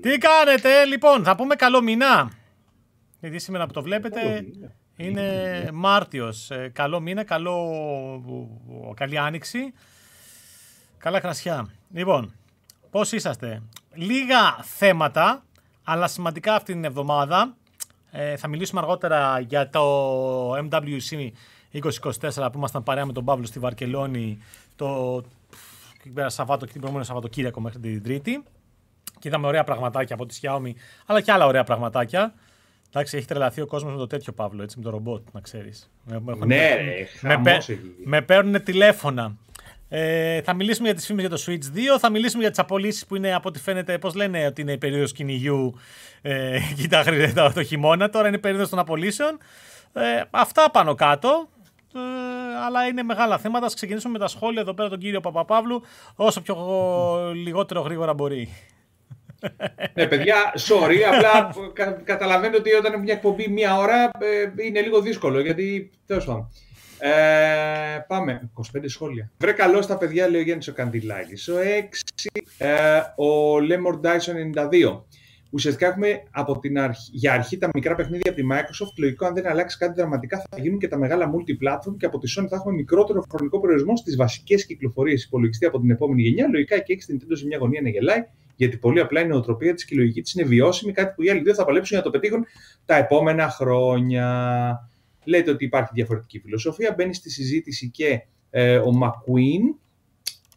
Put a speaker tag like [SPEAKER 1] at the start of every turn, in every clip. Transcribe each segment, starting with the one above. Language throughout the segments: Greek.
[SPEAKER 1] Τι κάνετε, λοιπόν, θα πούμε καλό μήνα. Γιατί σήμερα που το βλέπετε είναι Μάρτιος. Ε, καλό μήνα, καλό, καλή άνοιξη. Καλά κρασιά. Λοιπόν, πώς είσαστε; Λίγα θέματα, αλλά σημαντικά αυτή την εβδομάδα. Ε, θα μιλήσουμε αργότερα για το MWC 2024 που ήμασταν παρέα με τον Παύλο στη Βαρκελόνη το Σαββάτο και την προηγούμενη Σαββατοκύριακο μέχρι την Τρίτη. Και είδαμε ωραία πραγματάκια από τη Xiaomi, αλλά και άλλα ωραία πραγματάκια. Εντάξει, έχει τρελαθεί ο κόσμος με το τέτοιο Παύλο, έτσι, με το ρομπότ, να ξέρεις.
[SPEAKER 2] Ναι,
[SPEAKER 1] με, με, με παίρνουν τηλέφωνα. Ε, θα μιλήσουμε για τις φήμες για το Switch 2, θα μιλήσουμε για τις απολύσεις που είναι από ό,τι φαίνεται, πώς λένε, ότι είναι η περίοδος κυνηγιού ε, το, το χειμώνα. Τώρα είναι η περίοδος των απολύσεων. Ε, αυτά πάνω κάτω. Ε, αλλά είναι μεγάλα θέματα. Ας ξεκινήσουμε με τα σχόλια εδώ πέρα τον κύριο Παπαπαύλου όσο πιο λιγότερο γρήγορα μπορεί.
[SPEAKER 2] Ναι, παιδιά, sorry, απλά καταλαβαίνετε ότι όταν είναι μια εκπομπή μία ώρα ε, είναι λίγο δύσκολο γιατί τέλος πάντων. Ε, πάμε. 25 σχόλια. Βρε καλό στα παιδιά, λέει ο Γιάννης ο Καντιλάκης. Ο 6. Ε, ο Lemor Dyson 92. Ουσιαστικά έχουμε από την αρχή, για αρχή τα μικρά παιχνίδια από τη Microsoft. Λογικό, αν δεν αλλάξει κάτι δραματικά, θα γίνουν και τα μεγάλα multiplatform και από τη Sony θα έχουμε μικρότερο χρονικό περιορισμό στις βασικές κυκλοφορίες υπολογιστή από την επόμενη γενιά. Λογικά και έχει την Nintendo σε μια γωνία να γελάει, γιατί πολύ απλά η νοοτροπία της και η λογική της είναι βιώσιμη, κάτι που οι άλλοι δύο θα παλέψουν για να το πετύχουν τα επόμενα χρόνια. Λέτε ότι υπάρχει διαφορετική φιλοσοφία. Μπαίνει στη συζήτηση και ε, ο McQueen,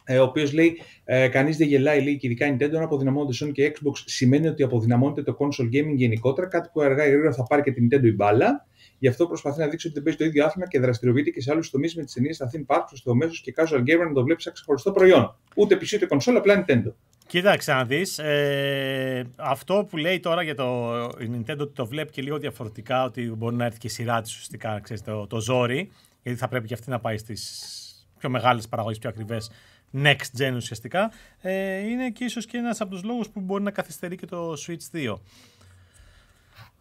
[SPEAKER 2] ε, ο οποίος λέει: ε, Κανείς δεν γελάει, λέει και ειδικά Nintendo. Αν αποδυναμώνεται Sony και Xbox, σημαίνει ότι αποδυναμώνεται το console gaming γενικότερα. Κάτι που αργά ή γρήγορα θα πάρει και την Nintendo η μπάλα. Γι' αυτό προσπαθεί να δείξει ότι δεν παίζει το ίδιο άθλημα και δραστηριοποιείται και σε άλλους τομείς με τις ταινίες στα theme parks, στο μέσο και casual gamer να το βλέπει σαν ξεχωριστό προϊόν. Ούτε PC ούτε console, απλά Nintendo.
[SPEAKER 1] Κοίταξε να δεις, ε, αυτό που λέει τώρα για το Nintendo το βλέπει και λίγο διαφορετικά ότι μπορεί να έρθει και η σειρά της ουσιαστικά, ξέρεις, το, το ζόρι, γιατί θα πρέπει και αυτή να πάει στις πιο μεγάλες παραγωγές, πιο ακριβές next gen ουσιαστικά, ε, είναι και ίσως και ένας από τους λόγους που μπορεί να καθυστερεί και το Switch 2.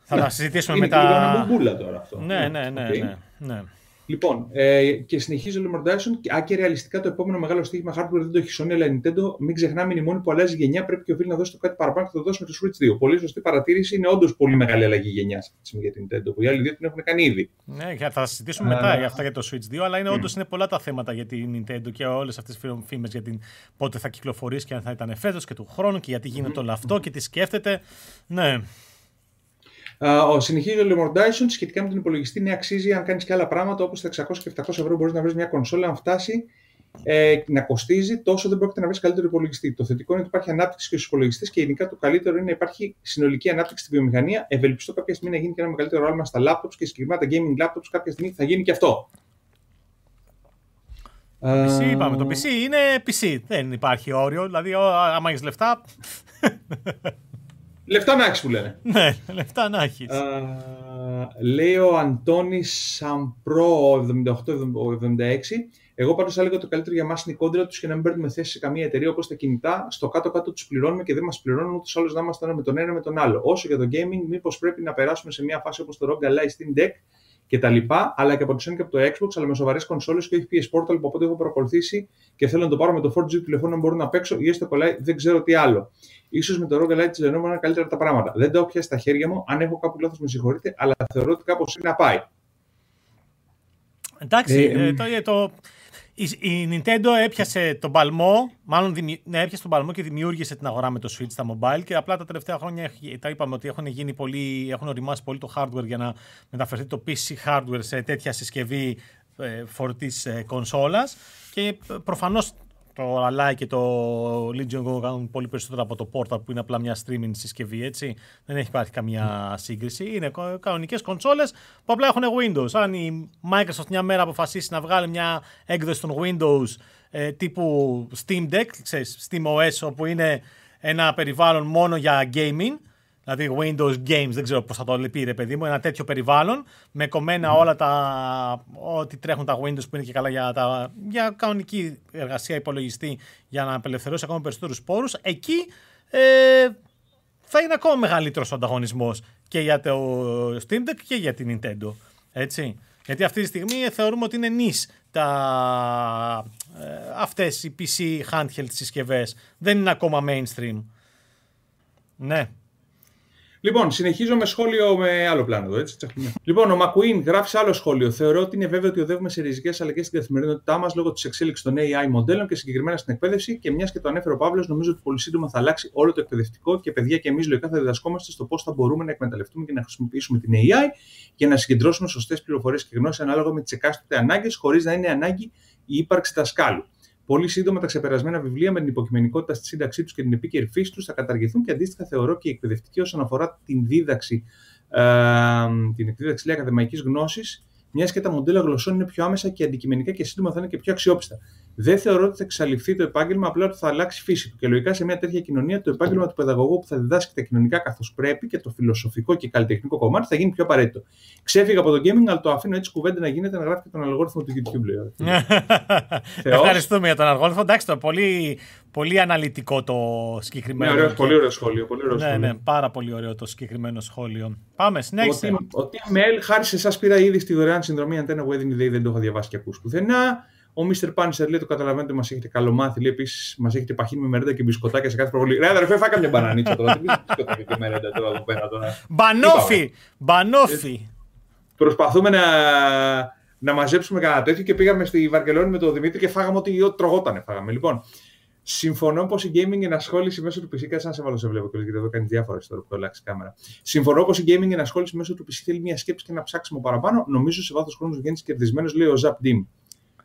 [SPEAKER 1] Θα τα συζητήσουμε
[SPEAKER 2] είναι
[SPEAKER 1] μετά.
[SPEAKER 2] Είναι τώρα αυτό.
[SPEAKER 1] Ναι, ναι, ναι, okay. ναι, ναι.
[SPEAKER 2] Λοιπόν, ε, και συνεχίζει ο Lemon Dyson. Α, και ρεαλιστικά το επόμενο μεγάλο στοίχημα hardware δεν το έχει Sony, αλλά Nintendo. Μην ξεχνάμε, είναι η μόνη που αλλάζει γενιά. Πρέπει και οφείλει να δώσει το κάτι παραπάνω και το δώσει με το Switch 2. Πολύ σωστή παρατήρηση. Είναι όντως πολύ μεγάλη αλλαγή γενιάς για την Nintendo, που οι άλλοι δύο την έχουν κάνει ήδη.
[SPEAKER 1] Ναι, θα συζητήσουμε μετά για αυτά για το Switch 2, αλλά είναι mm. όντως είναι πολλά τα θέματα για την Nintendo και όλες αυτές τις φήμες για την πότε θα κυκλοφορήσει και αν θα ήταν φέτος και του χρόνου και γιατί γίνεται όλο αυτό και τι σκέφτεται. Ναι.
[SPEAKER 2] Ο συνεχίζει ο Lemon Dyson σχετικά με τον υπολογιστή ναι, αξίζει αν κάνεις και άλλα πράγματα όπως τα 600 και 700 ευρώ μπορείς να βρεις μια κονσόλα. Αν φτάσει ε, να κοστίζει, τόσο δεν πρόκειται να βρεις καλύτερο υπολογιστή. Το θετικό είναι ότι υπάρχει ανάπτυξη και στους υπολογιστές και ειδικά το καλύτερο είναι να υπάρχει συνολική ανάπτυξη στη βιομηχανία. Ευελπιστώ κάποια στιγμή να γίνει και ένα μεγαλύτερο άλμα στα laptops και συγκεκριμένα τα gaming laptops κάποια στιγμή θα γίνει και αυτό.
[SPEAKER 1] Το PC είπαμε. Το PC είναι PC. Δεν υπάρχει όριο. Δηλαδή, άμα έχεις λεφτά.
[SPEAKER 2] Λεφτά να έχεις που λένε.
[SPEAKER 1] Ναι, λεφτά να έχεις.
[SPEAKER 2] λέει ο Αντώνης Σαμπρό 78-76. Εγώ πάντως θα έλεγα το καλύτερο για μας είναι η κόντρα τους και να μην παίρνουμε θέση σε καμία εταιρεία όπως τα κινητά. Στο κάτω-κάτω τους πληρώνουμε και δεν μας πληρώνουν ούτως άλλως να είμαστε ένα με τον ένα με τον άλλο. Όσο για το gaming, μήπως πρέπει να περάσουμε σε μια φάση όπως το ROG Ally Steam Deck και τα λοιπά, αλλά και από το Sony και από το Xbox, αλλά με σοβαρές κονσόλες και όχι PS Portal που οπότε έχω παρακολουθήσει και θέλω να το πάρω με το 4G τηλεφώνο να μπορώ να παίξω ή έστω κολλάει, δεν ξέρω τι άλλο. Σω με το ROG Ally της Lenovo είναι καλύτερα τα πράγματα. Δεν το έχω πιάσει στα χέρια μου. Αν έχω κάπου λάθος, με συγχωρείτε, αλλά θεωρώ ότι κάπως είναι να πάει.
[SPEAKER 1] Εντάξει, ε, ε, το, ε, το, η, Nintendo έπιασε τον παλμό, μάλλον ναι, έπιασε τον παλμό και δημιούργησε την αγορά με το Switch στα mobile και απλά τα τελευταία χρόνια τα είπαμε ότι έχουν, γίνει πολύ, έχουν οριμάσει πολύ το hardware για να μεταφερθεί το PC hardware σε τέτοια συσκευή ε, φορτής ε, κονσόλας και προφανώς το Ally και το Legion Go κάνουν πολύ περισσότερο από το Portal που είναι απλά μια streaming συσκευή, έτσι. Δεν έχει υπάρχει καμία σύγκριση. Είναι κανονικές κονσόλες που απλά έχουν Windows. Αν η Microsoft μια μέρα αποφασίσει να βγάλει μια έκδοση των Windows ε, τύπου Steam Deck, ξέρεις, Steam OS, όπου είναι ένα περιβάλλον μόνο για gaming, Δηλαδή Windows Games, δεν ξέρω πώς θα το πει ρε παιδί μου, ένα τέτοιο περιβάλλον με κομμένα όλα τα. ό,τι τρέχουν τα Windows που είναι και καλά για, τα, για κανονική εργασία υπολογιστή για να απελευθερώσει ακόμα περισσότερους πόρου. Εκεί ε, θα είναι ακόμα μεγαλύτερος ο ανταγωνισμός και για το Steam Deck και για την Nintendo. Έτσι. Γιατί αυτή τη στιγμή θεωρούμε ότι είναι νης τα, ε, αυτές οι PC handheld συσκευές. Δεν είναι ακόμα mainstream. Ναι.
[SPEAKER 2] Λοιπόν, συνεχίζω με σχόλιο με άλλο πλάνο εδώ, έτσι. λοιπόν, ο Μακουίν γράφει σε άλλο σχόλιο. Θεωρώ ότι είναι βέβαιο ότι οδεύουμε σε ριζικές αλλαγές στην καθημερινότητά μας λόγω της εξέλιξης των AI μοντέλων και συγκεκριμένα στην εκπαίδευση. Και μιας και το ανέφερε ο Παύλος, νομίζω ότι πολύ σύντομα θα αλλάξει όλο το εκπαιδευτικό και παιδιά και εμείς λογικά θα διδασκόμαστε στο πώς θα μπορούμε να εκμεταλλευτούμε και να χρησιμοποιήσουμε την AI για να συγκεντρώσουμε σωστές πληροφορίες και γνώσεις ανάλογα με τις εκάστοτε ανάγκες, χωρίς να είναι ανάγκη η ύπαρξη δασκάλου. Πολύ σύντομα τα ξεπερασμένα βιβλία με την υποκειμενικότητα στη σύνταξή τους και την επίκαιρη φύση τους θα καταργηθούν και αντίστοιχα θεωρώ και η εκπαιδευτική όσον αφορά την δίδαξη, ε, την εκδίδαξη ακαδημαϊκής γνώσης, μιας και τα μοντέλα γλωσσών είναι πιο άμεσα και αντικειμενικά και σύντομα θα είναι και πιο αξιόπιστα. Δεν θεωρώ ότι θα εξαλειφθεί το επάγγελμα, απλά ότι θα αλλάξει η φύση του. Και λογικά σε μια τέτοια κοινωνία το επάγγελμα του παιδαγωγού που θα διδάσκει τα κοινωνικά καθώς πρέπει και το φιλοσοφικό και καλλιτεχνικό κομμάτι θα γίνει πιο απαραίτητο. Ξέφυγα από το gaming, αλλά το αφήνω έτσι κουβέντα να γίνεται να γράφει και τον αλγόριθμο του YouTube. Λέω.
[SPEAKER 1] Ευχαριστούμε για τον αλγόριθμο. Εντάξει, το πολύ, πολύ αναλυτικό το συγκεκριμένο.
[SPEAKER 2] Ναι, ωραίο, πολύ ωραίο σχόλιο. Πολύ ωραίο
[SPEAKER 1] ναι,
[SPEAKER 2] σχόλιο.
[SPEAKER 1] ναι, πάρα πολύ ωραίο το συγκεκριμένο σχόλιο. Πάμε, συνέχισε.
[SPEAKER 2] Ο TML, χάρη σε εσάς πήρα ήδη στη δωρεάν συνδρομή Antenna Wedding Day, δεν το έχω διαβάσει και ακούσει πουθενά. Ο Mr. Πάνισερ λέει: Το καταλαβαίνετε, μας έχετε καλομάθει. Λέει επίσης: Μας έχετε παχύνει με μερέντα και μπισκοτάκια σε κάθε προβολή. Ρε, αδερφέ, φάκα μια μπανανίτσα τώρα. Τι μπισκοτάκια και μερέντα τώρα εδώ πέρα τώρα.
[SPEAKER 1] Μπανόφι! Μπανόφι!
[SPEAKER 2] Προσπαθούμε να, να μαζέψουμε κανένα τέτοιο και πήγαμε στη Βαρκελόνη με τον Δημήτρη και φάγαμε ό,τι τρογότανε. Φάγαμε. Λοιπόν, Συμφωνώ πως η gaming ενασχόληση μέσω του PC. Κάτσε να σε βάλω σε βλέπω και γιατί εδώ κάνει διάφορε τώρα που το αλλάξει κάμερα. Συμφωνώ πως η gaming ενασχόληση μέσω του PC θέλει μια σκέψη και ένα ψάξιμο παραπάνω. Νομίζω σε βάθος χρόνου βγαίνεις κερδισμένος, λέει ο Zap Dim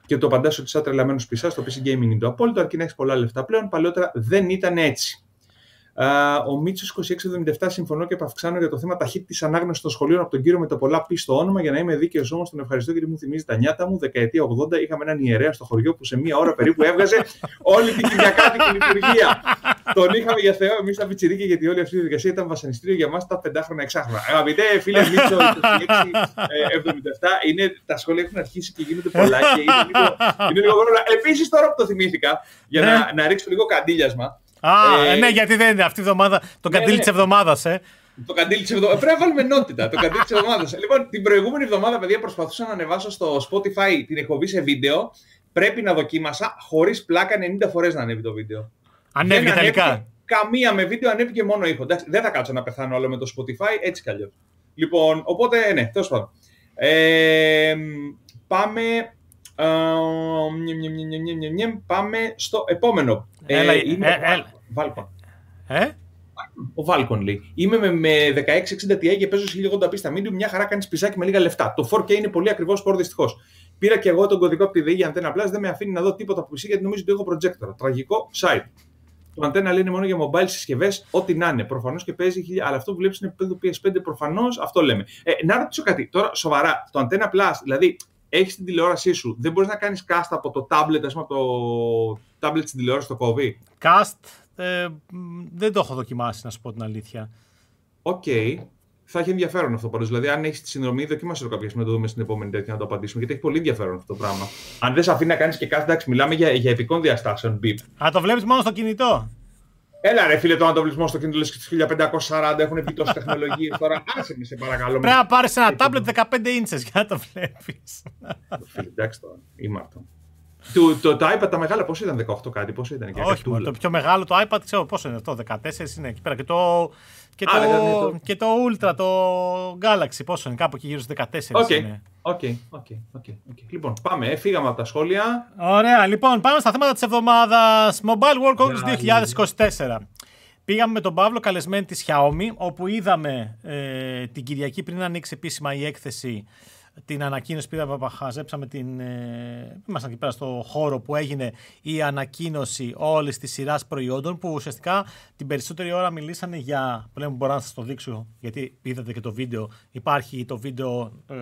[SPEAKER 2] και το απαντά ότι σαν τρελαμένο πισά στο PC Gaming είναι το απόλυτο, αρκεί να έχεις πολλά λεφτά πλέον. Παλαιότερα δεν ήταν έτσι. Ο Μίτσος 2677 συμφωνώ και επαυξάνω για το θέμα ταχύτητη ανάγνωσης των σχολείων από τον κύριο με το πολλά πει στο όνομα. Για να είμαι δίκαιος όμως, τον ευχαριστώ γιατί μου θυμίζει τα νιάτα μου. Δεκαετία 80 είχαμε έναν ιερέα στο χωριό που σε μία ώρα περίπου έβγαζε όλη την Κυριακάτικη λειτουργία. τον είχαμε για Θεό, εμείς τα πιτσιρίκια, γιατί όλη αυτή η διαδικασία ήταν βασανιστήριο για εμά τα πεντάχρονα εξάχρονα. Αγαπητέ φίλε Μίτσο 2677, είναι, τα σχόλια έχουν αρχίσει και γίνονται πολλά και είναι λίγο, είναι λίγο Επίσης τώρα που το θυμήθηκα, για να, ναι. να ρίξω λίγο καντήλιασμα.
[SPEAKER 1] Α, ε, ναι, γιατί δεν είναι αυτή η εβδομάδα το ναι, καντήλι ναι. τη εβδομάδα, ε.
[SPEAKER 2] Το καντήλι τη εβδομάδα. Πρέπει να βάλουμε ενότητα. Το καντήλι τη εβδομάδα. λοιπόν, την προηγούμενη εβδομάδα, παιδιά, προσπαθούσα να ανεβάσω στο Spotify την εκπομπή σε βίντεο. Πρέπει να δοκίμασα χωρί πλάκα 90 φορέ να ανέβει το βίντεο.
[SPEAKER 1] Ανέβηκε τελικά.
[SPEAKER 2] Καμία με βίντεο ανέβηκε μόνο ήχο. Εντάξει, δεν θα κάτσω να πεθάνω όλο με το Spotify, έτσι κι αλλιώ. Λοιπόν, οπότε, ναι, τέλο πάντων. Ε, πάμε Πάμε στο επόμενο.
[SPEAKER 1] Έλα, ε, είναι
[SPEAKER 2] ε, Ε; Ο Βάλκον λέει. Είμαι με, με 1660 Ti και παίζω 1080p στα medium. Μια χαρά κάνει πισάκι με λίγα λεφτά. Το 4K είναι πολύ ακριβώ σπορ δυστυχώς. Πήρα και εγώ τον κωδικό από τη ΔΕΗ για Antenna Plus. Δεν με αφήνει να δω τίποτα από PC γιατί νομίζω ότι έχω projector. Τραγικό site. Το Antenna λέει είναι μόνο για mobile συσκευές, ό,τι να είναι. Προφανώς και παίζει. Αλλά αυτό που βλέπεις είναι επίπεδο PS5 προφανώς. Αυτό λέμε. Ε, να ρωτήσω κάτι. Τώρα σοβαρά. Το Antenna Plus, δηλαδή έχεις την τηλεόρασή σου, δεν μπορείς να κάνεις cast από το tablet, ας πούμε, από το tablet στην τηλεόραση, το κόβει;
[SPEAKER 1] Cast, ε, δεν το έχω δοκιμάσει, να σου πω την αλήθεια.
[SPEAKER 2] OK. Okay. Θα έχει ενδιαφέρον αυτό πάντως. Δηλαδή, αν έχεις τη συνδρομή, δοκίμασε το κάποια στιγμή να το δούμε στην επόμενη τέτοια να το απαντήσουμε. Γιατί έχει πολύ ενδιαφέρον αυτό το πράγμα. Αν δεν σε αφήνει να κάνεις και κάτι, εντάξει, μιλάμε για, για επικών διαστάσεων. Beep.
[SPEAKER 1] Α, το βλέπεις μόνο στο κινητό;
[SPEAKER 2] Έλα ρε φίλε αν το βλέπεις μόνο στο κινητό και 1540 έχουν πει τόσες τεχνολογίες. Τώρα άσε με σε παρακαλώ.
[SPEAKER 1] Πρέπει να πάρεις ένα τάμπλετ 15 ίντσες για να το βλέπεις.
[SPEAKER 2] Φίλε, εντάξει τώρα, αυτό. Το, το, το iPad τα μεγάλα πόσο ήταν, 18 κάτι, πόσο ήταν.
[SPEAKER 1] Και Όχι, το πιο μεγάλο το iPad ξέρω πόσο είναι αυτό, 14 είναι εκεί πέρα. Και το, και, Α, το, το... και το Ultra, το Galaxy, πόσο είναι, κάπου εκεί γύρω στους 14
[SPEAKER 2] okay. είναι. OK, okay, okay, okay, okay. Λοιπόν, πάμε, φύγαμε από τα σχόλια.
[SPEAKER 1] Ωραία, λοιπόν, πάμε στα θέματα της εβδομάδας. Mobile World Congress 2024. Πήγαμε με τον Παύλο καλεσμένη της Xiaomi, όπου είδαμε ε, την Κυριακή πριν ανοίξει επίσημα η έκθεση την ανακοίνωση πήραμε, χαζέψαμε την. Ε, ήμασταν εκεί πέρα στο χώρο που έγινε η ανακοίνωση όλης της σειράς προϊόντων που ουσιαστικά την περισσότερη ώρα μιλήσανε για. Πλέον μπορώ να σας το δείξω, γιατί είδατε και το βίντεο. Υπάρχει το βίντεο ε,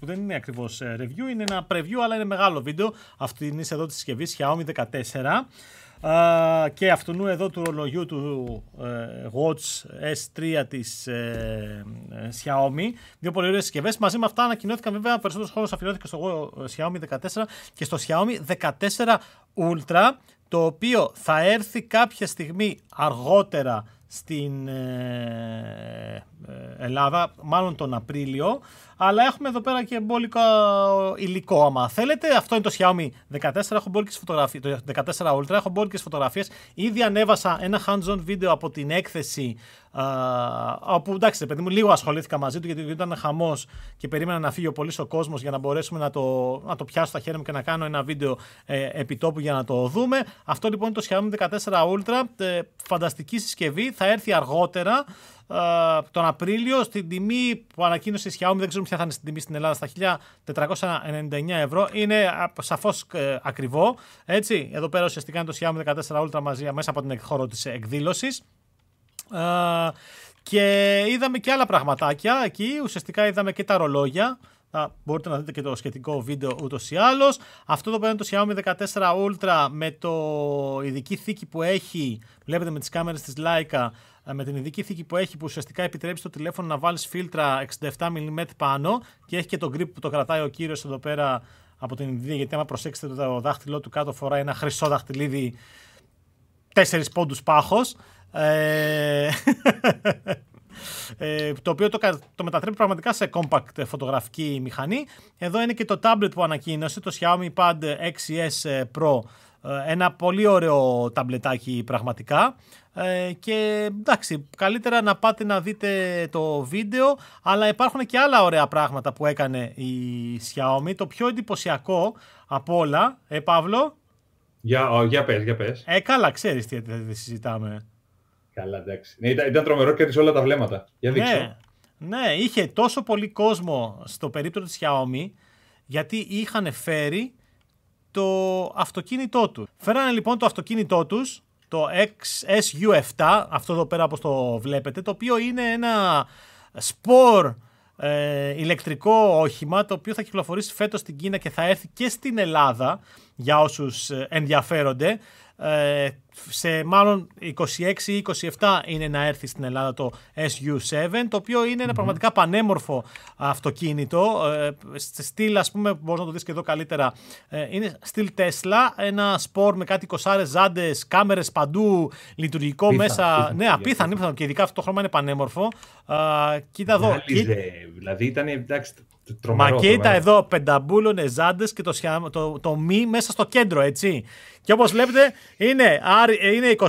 [SPEAKER 1] που δεν είναι ακριβώς ε, review, είναι ένα preview, αλλά είναι μεγάλο βίντεο. Αυτή είναι εδώ τη συσκευή Xiaomi 14 και αυτού εδώ του ρολογιού του ε, Watch S3 της ε, ε, Xiaomi. Δύο πολύ ωραίες συσκευές. Μαζί με αυτά ανακοινώθηκαν βέβαια περισσότερος χρόνος αφιερώθηκε στο Xiaomi 14 και στο Xiaomi 14 Ultra το οποίο θα έρθει κάποια στιγμή αργότερα στην Ελλάδα, μάλλον τον Απρίλιο. Αλλά έχουμε εδώ πέρα και μπόλικο υλικό άμα θέλετε. Αυτό είναι το Xiaomi 14, έχω μπόλικες φωτογραφίες, το 14 Ultra, έχω μπόλικες φωτογραφίες. Ήδη ανέβασα ένα hands-on βίντεο από την έκθεση, α, όπου εντάξει παιδί μου λίγο ασχολήθηκα μαζί του γιατί ήταν χαμός και περίμενα να φύγει ο πολύς ο κόσμος για να μπορέσουμε να το, να το πιάσω στα χέρια μου και να κάνω ένα βίντεο ε, επιτόπου για να το δούμε. Αυτό λοιπόν είναι το Xiaomi 14 Ultra, ε, φανταστική συσκευή, θα έρθει αργότερα τον Απρίλιο στην τιμή που ανακοίνωσε η Xiaomi, δεν ξέρουμε ποια θα είναι στην τιμή στην Ελλάδα, στα 1499 ευρώ. Είναι σαφώς ε, ακριβό. Έτσι, εδώ πέρα ουσιαστικά είναι το Xiaomi 14 Ultra μαζί μέσα από την χώρο της εκδήλωσης. Και είδαμε και άλλα πραγματάκια εκεί. Ουσιαστικά είδαμε και τα ρολόγια. Θα μπορείτε να δείτε και το σχετικό βίντεο ούτως ή άλλως. Αυτό εδώ πέρα είναι το Xiaomi 14 Ultra με το ειδική θήκη που έχει. Βλέπετε με τις κάμερες της Leica ε, με την ειδική θήκη που έχει που ουσιαστικά επιτρέπει στο τηλέφωνο να βάλεις φίλτρα 67 mm πάνω και έχει και το grip που το κρατάει ο κύριος εδώ πέρα από την Ινδία. Γιατί άμα προσέξετε το δάχτυλό του κάτω φοράει ένα χρυσό δαχτυλίδι 4 πόντους πάχος. Ε, ε, το οποίο το, το μετατρέπει πραγματικά σε compact φωτογραφική μηχανή. Εδώ είναι και το tablet που ανακοίνωσε, το Xiaomi Pad 6s Pro. Ένα πολύ ωραίο ταμπλετάκι πραγματικά. Ε, και εντάξει, καλύτερα να πάτε να δείτε το βίντεο, αλλά υπάρχουν και άλλα ωραία πράγματα που έκανε η Xiaomi. Το πιο εντυπωσιακό από όλα, ε, Παύλο;
[SPEAKER 3] Για, ο, για πες, για πες.
[SPEAKER 1] Ε, καλά, ξέρεις τι δεν συζητάμε.
[SPEAKER 3] Καλά, εντάξει. Ναι, ήταν, ήταν τρομερό και όλα τα βλέμματα. Για δείξω.
[SPEAKER 1] Ναι, ναι, είχε τόσο πολύ κόσμο στο περίπτωμα της Xiaomi, γιατί είχαν φέρει το αυτοκίνητό τους. Φέρανε λοιπόν το αυτοκίνητό τους, το XSU7, αυτό εδώ πέρα όπως το βλέπετε, το οποίο είναι ένα σπορ ε, ηλεκτρικό όχημα το οποίο θα κυκλοφορήσει φέτος στην Κίνα και θα έρθει και στην Ελλάδα για όσους ε, ενδιαφέρονται. Ε, σε μάλλον 26 ή 27 είναι να έρθει στην Ελλάδα το SU7 το οποίο είναι ένα πραγματικά πανέμορφο αυτοκίνητο. Ε, στυλ ας πούμε μπορείς να το δεις και εδώ καλύτερα. Ε, είναι στυλ Tesla ένα σπορ με κάτι 20 ζάντες κάμερες παντού λειτουργικό μέσα. ναι απίθανο και ειδικά αυτό το χρώμα είναι πανέμορφο. Ε, κοίτα εδώ
[SPEAKER 3] δηλαδή ήταν εντάξει
[SPEAKER 1] Τρομερό, Μα κοίτα εδώ, πενταμπούλωνε ζάντε και το, το, το μη μέσα στο κέντρο, έτσι. Και όπως βλέπετε, είναι, είναι 20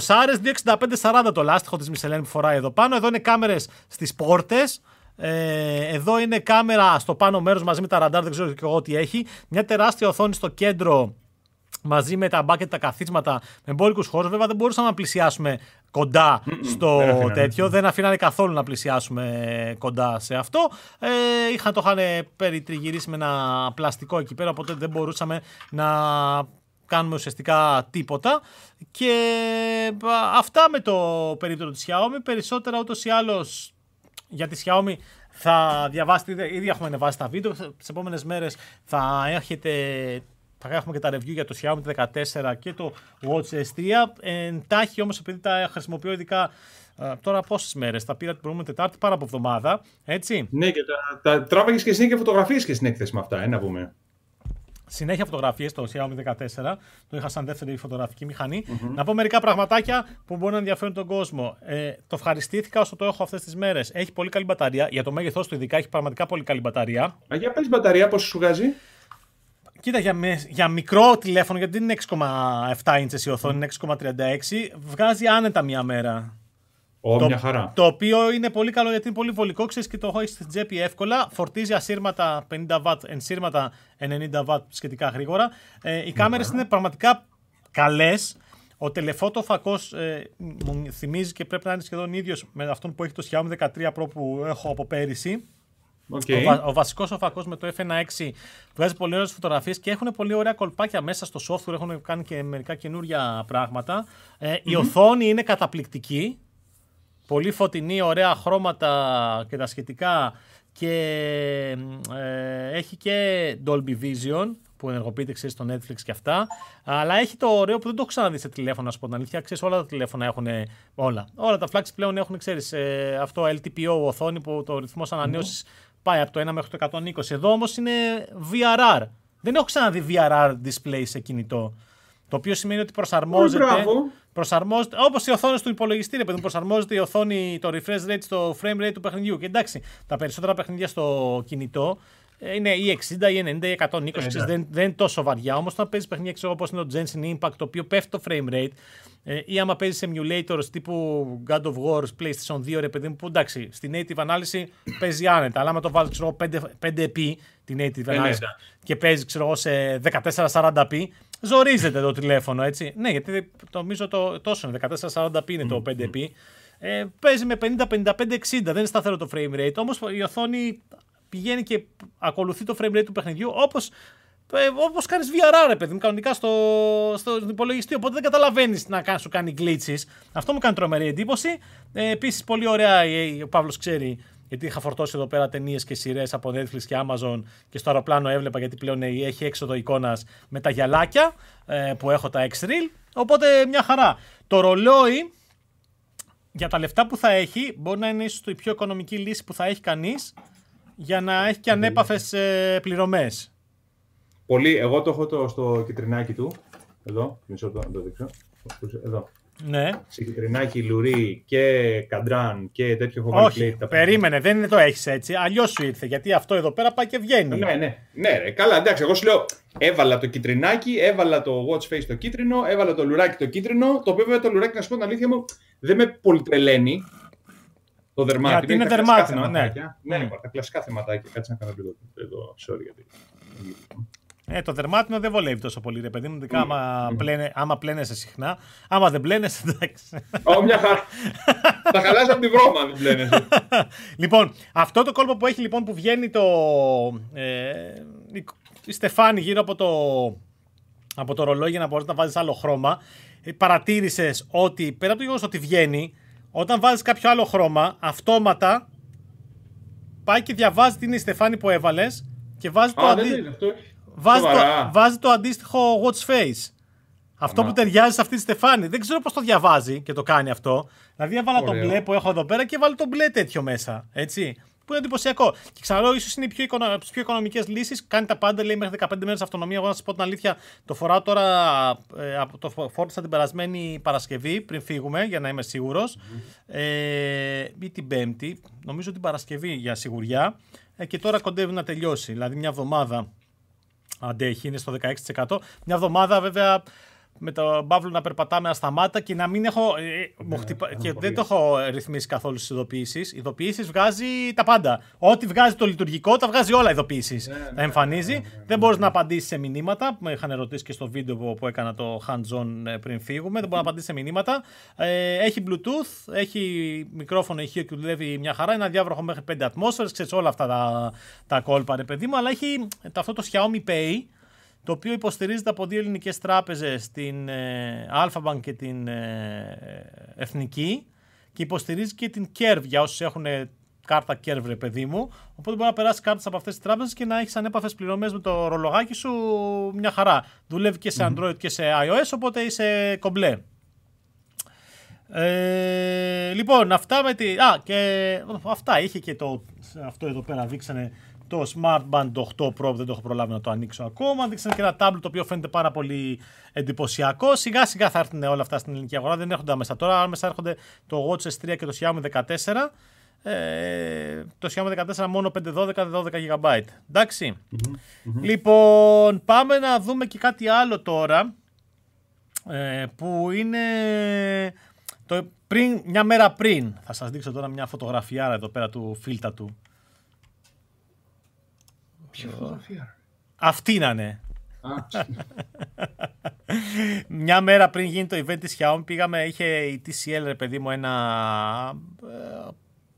[SPEAKER 1] 265-40 το λάστιχο της Μισελέν που φοράει εδώ πάνω. Εδώ είναι κάμερες στις πόρτες. Ε, εδώ είναι κάμερα στο πάνω μέρος μαζί με τα ραντάρ, δεν ξέρω και εγώ τι έχει. Μια τεράστια οθόνη στο κέντρο μαζί με τα μπάκετ, τα καθίσματα, με μπόλικου χώρους. Βέβαια δεν μπορούσαμε να πλησιάσουμε κοντά στο δεν τέτοιο. Δεν αφήνανε καθόλου να πλησιάσουμε κοντά σε αυτό. Ε, είχαν, το είχαν περιτριγυρίσει με ένα πλαστικό εκεί πέρα, οπότε δεν μπορούσαμε να κάνουμε ουσιαστικά τίποτα. Και αυτά με το περίπτωμα της Xiaomi. Περισσότερα ούτως ή άλλως για τη Xiaomi θα διαβάσετε, ήδη έχουμε ανεβάσει τα βίντεο. Τι επόμενες μέρες θα έχετε θα έχουμε και τα review για το Xiaomi 14 και το Watch S3. Εντάχει όμως, επειδή τα χρησιμοποιώ ειδικά ε, τώρα πόσες μέρες, τα πήρα την προηγούμενη Τετάρτη, πάρα από εβδομάδα. Έτσι.
[SPEAKER 3] Ναι, και τα, τα τράβαγες και συνέχεια φωτογραφίες και στην έκθεση με αυτά, ε, να πούμε.
[SPEAKER 1] Συνέχεια φωτογραφίες στο Xiaomi 14. Το είχα σαν δεύτερη φωτογραφική Να πω μερικά πραγματάκια που μπορεί να ενδιαφέρουν τον κόσμο. Ε, το ευχαριστήθηκα όσο το έχω αυτές τις μέρες. Έχει πολύ καλή μπαταρία. Για το μέγεθός του, ειδικά, έχει πραγματικά πολύ καλή μπαταρία.
[SPEAKER 3] Α, για πες μπαταρία, πόσο σου βγάζει;
[SPEAKER 1] Κοίτα, για, για μικρό τηλέφωνο, γιατί δεν είναι 6,7 ίντσες η οθόνη, είναι 6,36, βγάζει άνετα μία μέρα.
[SPEAKER 3] Ω, το, μια χαρά.
[SPEAKER 1] Το οποίο είναι πολύ καλό γιατί είναι πολύ βολικό, ξέρεις και το έχω στην τσέπη εύκολα. Φορτίζει ασύρματα 50W, ενσύρματα 90W σχετικά γρήγορα. Ε, οι κάμερες είναι πραγματικά καλές. Ο τελεφώτο φακός ε, μου θυμίζει και πρέπει να είναι σχεδόν ίδιος με αυτόν που έχει το Xiaomi 13 Pro που έχω από πέρυσι.
[SPEAKER 3] Okay.
[SPEAKER 1] Ο, ο βασικός ο φακό με το F1.6 βγάζει πολύ ωραίες φωτογραφίες και έχουν πολύ ωραία κολπάκια μέσα στο software. Έχουν κάνει και μερικά καινούργια πράγματα. Ε, Η οθόνη είναι καταπληκτική. Πολύ φωτεινή, ωραία χρώματα και τα σχετικά. Και ε, έχει και Dolby Vision που ενεργοποιείται ξέρεις, στο Netflix και αυτά. Αλλά έχει το ωραίο που δεν το έχω ξαναδεί σε τηλέφωνα, να πω την αλήθεια. Ξέρεις, όλα τα τηλέφωνα έχουν όλα. Όλα τα flags πλέον έχουν, ξέρεις, ε, αυτό LTPO οθόνη που το ρυθμός ανανέωσης πάει από το 1 μέχρι το 120. Εδώ όμως είναι VRR. Δεν έχω ξαναδεί VRR display σε κινητό. Το Το οποίο σημαίνει ότι προσαρμόζεται. προσαρμόζεται Όπως οι οθόνες του υπολογιστή, επειδή προσαρμόζεται η οθόνη, το refresh rate στο frame rate του παιχνιδιού. Και εντάξει, τα περισσότερα παιχνίδια στο κινητό είναι ή 60 ή 90 ή 120. Ε, δεν, δεν είναι τόσο βαριά. Όμως, όταν παίζεις παιχνίδια όπως είναι το Genshin Impact, το οποίο πέφτει το frame rate, ε, ή άμα παίζεις emulators τύπου God of War, PlayStation 2, ρε παιδί μου, που εντάξει, στη native ανάλυση παίζει άνετα. Αλλά άμα το βάλεις 5, 5p την native ε, ανάλυση ναι, και παίζεις ξέρω, σε 1440p, ζορίζεται το τηλέφωνο, έτσι. Ναι, γιατί νομίζω το, τόσο είναι. 1440p είναι το 5p. Ε, παίζει με 50, 55, 60, δεν είναι σταθερό το frame rate. Όμως η οθόνη πηγαίνει και ακολουθεί το frame rate του παιχνιδιού όπως ε, Όπως κάνεις VR, ρε παιδί μου, κανονικά στο, στο υπολογιστή. Οπότε δεν καταλαβαίνεις να σου κάνει glitches. Αυτό μου κάνει τρομερή εντύπωση. Ε, Επίσης, πολύ ωραία, ο Παύλος ξέρει, γιατί είχα φορτώσει εδώ πέρα ταινίες και σειρές από Netflix και Amazon και στο αεροπλάνο έβλεπα γιατί πλέον έχει έξοδο εικόνας με τα γυαλάκια ε, που έχω τα X-Reel. Οπότε μια χαρά. Το ρολόι για τα λεφτά που θα έχει μπορεί να είναι ίσως η πιο οικονομική λύση που θα έχει κανείς για να έχει και ανέπαφες πληρωμές.
[SPEAKER 3] Πολύ, εγώ το έχω το, στο κυτρινάκι του. Εδώ, μισό το, το δείξω. Εδώ.
[SPEAKER 1] Ναι.
[SPEAKER 3] Σε κυτρινάκι, λουρί και καντράν και τέτοιο έχω
[SPEAKER 1] βάλει Όχι, περίμενε, δεν είναι το έχεις έτσι. Αλλιώς σου ήρθε. Γιατί αυτό εδώ πέρα πάει και βγαίνει.
[SPEAKER 3] Ναι, ναι. ναι ρε, καλά, εντάξει. Εγώ σου λέω, έβαλα το κυτρινάκι, έβαλα το watch face το κίτρινο, έβαλα το λουράκι το κίτρινο. Το οποίο βέβαια το λουράκι, να σου πω την αλήθεια μου, δεν με πολυτρελαίνει. Το δερμάτινο.
[SPEAKER 1] Γιατί είναι δερμάτινο, ναι.
[SPEAKER 3] Ναι, ναι, τα κλασικά θεματάκια. Κάτσε να κάνω λίγο εδώ. Sorry γιατί.
[SPEAKER 1] Ε, το δερμάτινο δεν βολεύει τόσο πολύ, ρε παιδί μου. Ειδικά άμα, πλένε, άμα πλένεσαι συχνά. Άμα δεν πλένεσαι, εντάξει.
[SPEAKER 3] Ω, μια χαρά. Θα χαλάσει από τη βρώμα αν δεν πλένεσαι.
[SPEAKER 1] λοιπόν, αυτό το κόλπο που έχει λοιπόν που βγαίνει το. Ε, η Στεφάνη γύρω από το, από το ρολόι για να μπορείς να βάζεις άλλο χρώμα. Ε, Παρατήρησες ότι πέρα από το γεγονός ότι βγαίνει, όταν βάζεις κάποιο άλλο χρώμα, αυτόματα πάει και διαβάζει την Στεφάνη που έβαλες και βάζει το, αντί... βάζει, το... βάζει το αντίστοιχο watch face. Αυτό που ταιριάζει σε αυτή τη Στεφάνη. Δεν ξέρω πώς το διαβάζει και το κάνει αυτό. Δηλαδή, έβαλα το μπλε που έχω εδώ πέρα και βάλω το μπλε τέτοιο μέσα. Έτσι. Που είναι εντυπωσιακό. Και ξαναλέω, ίσως είναι οι πιο, οικονο... πιο οικονομικές λύσεις. Κάνει τα πάντα, λέει μέχρι 15 μέρες αυτονομία. Εγώ να σας πω την αλήθεια, το φοράω τώρα. Ε, το φόρτισα την περασμένη Παρασκευή πριν φύγουμε, για να είμαι σίγουρος. Mm-hmm. Ε, ή την Πέμπτη, νομίζω την Παρασκευή για σιγουριά. Ε, και τώρα κοντεύει να τελειώσει. Δηλαδή μια εβδομάδα αντέχει, είναι στο 16%. Μια εβδομάδα βέβαια με τον Παύλο να περπατάμε ασταμάτα και να μην έχω. Ε, ναι, χτυπα... και δεν το έχω ρυθμίσει καθόλου στις ειδοποιήσεις. Ειδοποιήσεις βγάζει τα πάντα. Ό,τι βγάζει το λειτουργικό, τα βγάζει όλα ειδοποιήσεις. Ναι, ναι, τα εμφανίζει. δεν μπορείς να απαντήσεις σε μηνύματα. Με είχαν ερωτήσει και στο βίντεο που, έκανα το hands-on ε, πριν φύγουμε. Δεν μπορεί να απαντήσεις σε μηνύματα. Ε, έχει Bluetooth, έχει μικρόφωνο ηχείο και δουλεύει μια χαρά. Ένα διάβροχο μέχρι 5 ατμόσφαιρες. Ξέρεις όλα αυτά τα, τα κόλπα, ρε παιδί μου. Αλλά έχει αυτό το Xiaomi Pay το οποίο υποστηρίζεται από δύο ελληνικές τράπεζες, την ε, Alphabank και την ε, Εθνική και υποστηρίζει και την Curve για όσους έχουν κάρτα Curve ρε παιδί μου, οπότε μπορεί να περάσει κάρτες από αυτές τις τράπεζες και να έχεις ανέπαφες πληρωμές με το ρολογάκι σου μια χαρά. Δουλεύει και σε Android και σε iOS, οπότε είσαι κομπλέ. Ε, λοιπόν, αυτά με τη... Α, και αυτά είχε και το... Αυτό εδώ πέρα δείξανε το Smart Band 8 Pro δεν το έχω προλάβει να το ανοίξω ακόμα. Δείξανε και ένα tablet το οποίο φαίνεται πάρα πολύ εντυπωσιακό. Σιγά σιγά θα έρθουν όλα αυτά στην ελληνική αγορά. Δεν έρχονται άμεσα τώρα. Άμεσα έρχονται το Watch S3 και το Xiaomi 14. Ε, το Xiaomi 14 μόνο 512, 12 GB. ενταξει Λοιπόν, πάμε να δούμε και κάτι άλλο τώρα. Ε, που είναι το πριν, μια μέρα πριν. Θα σας δείξω τώρα μια φωτογραφιάρα εδώ πέρα του φίλτα του.
[SPEAKER 3] Ποια φωτογραφία.
[SPEAKER 1] Αυτή να είναι. Μια μέρα πριν γίνει το event της Xiaomi πήγαμε, είχε η TCL ρε παιδί μου ένα ε,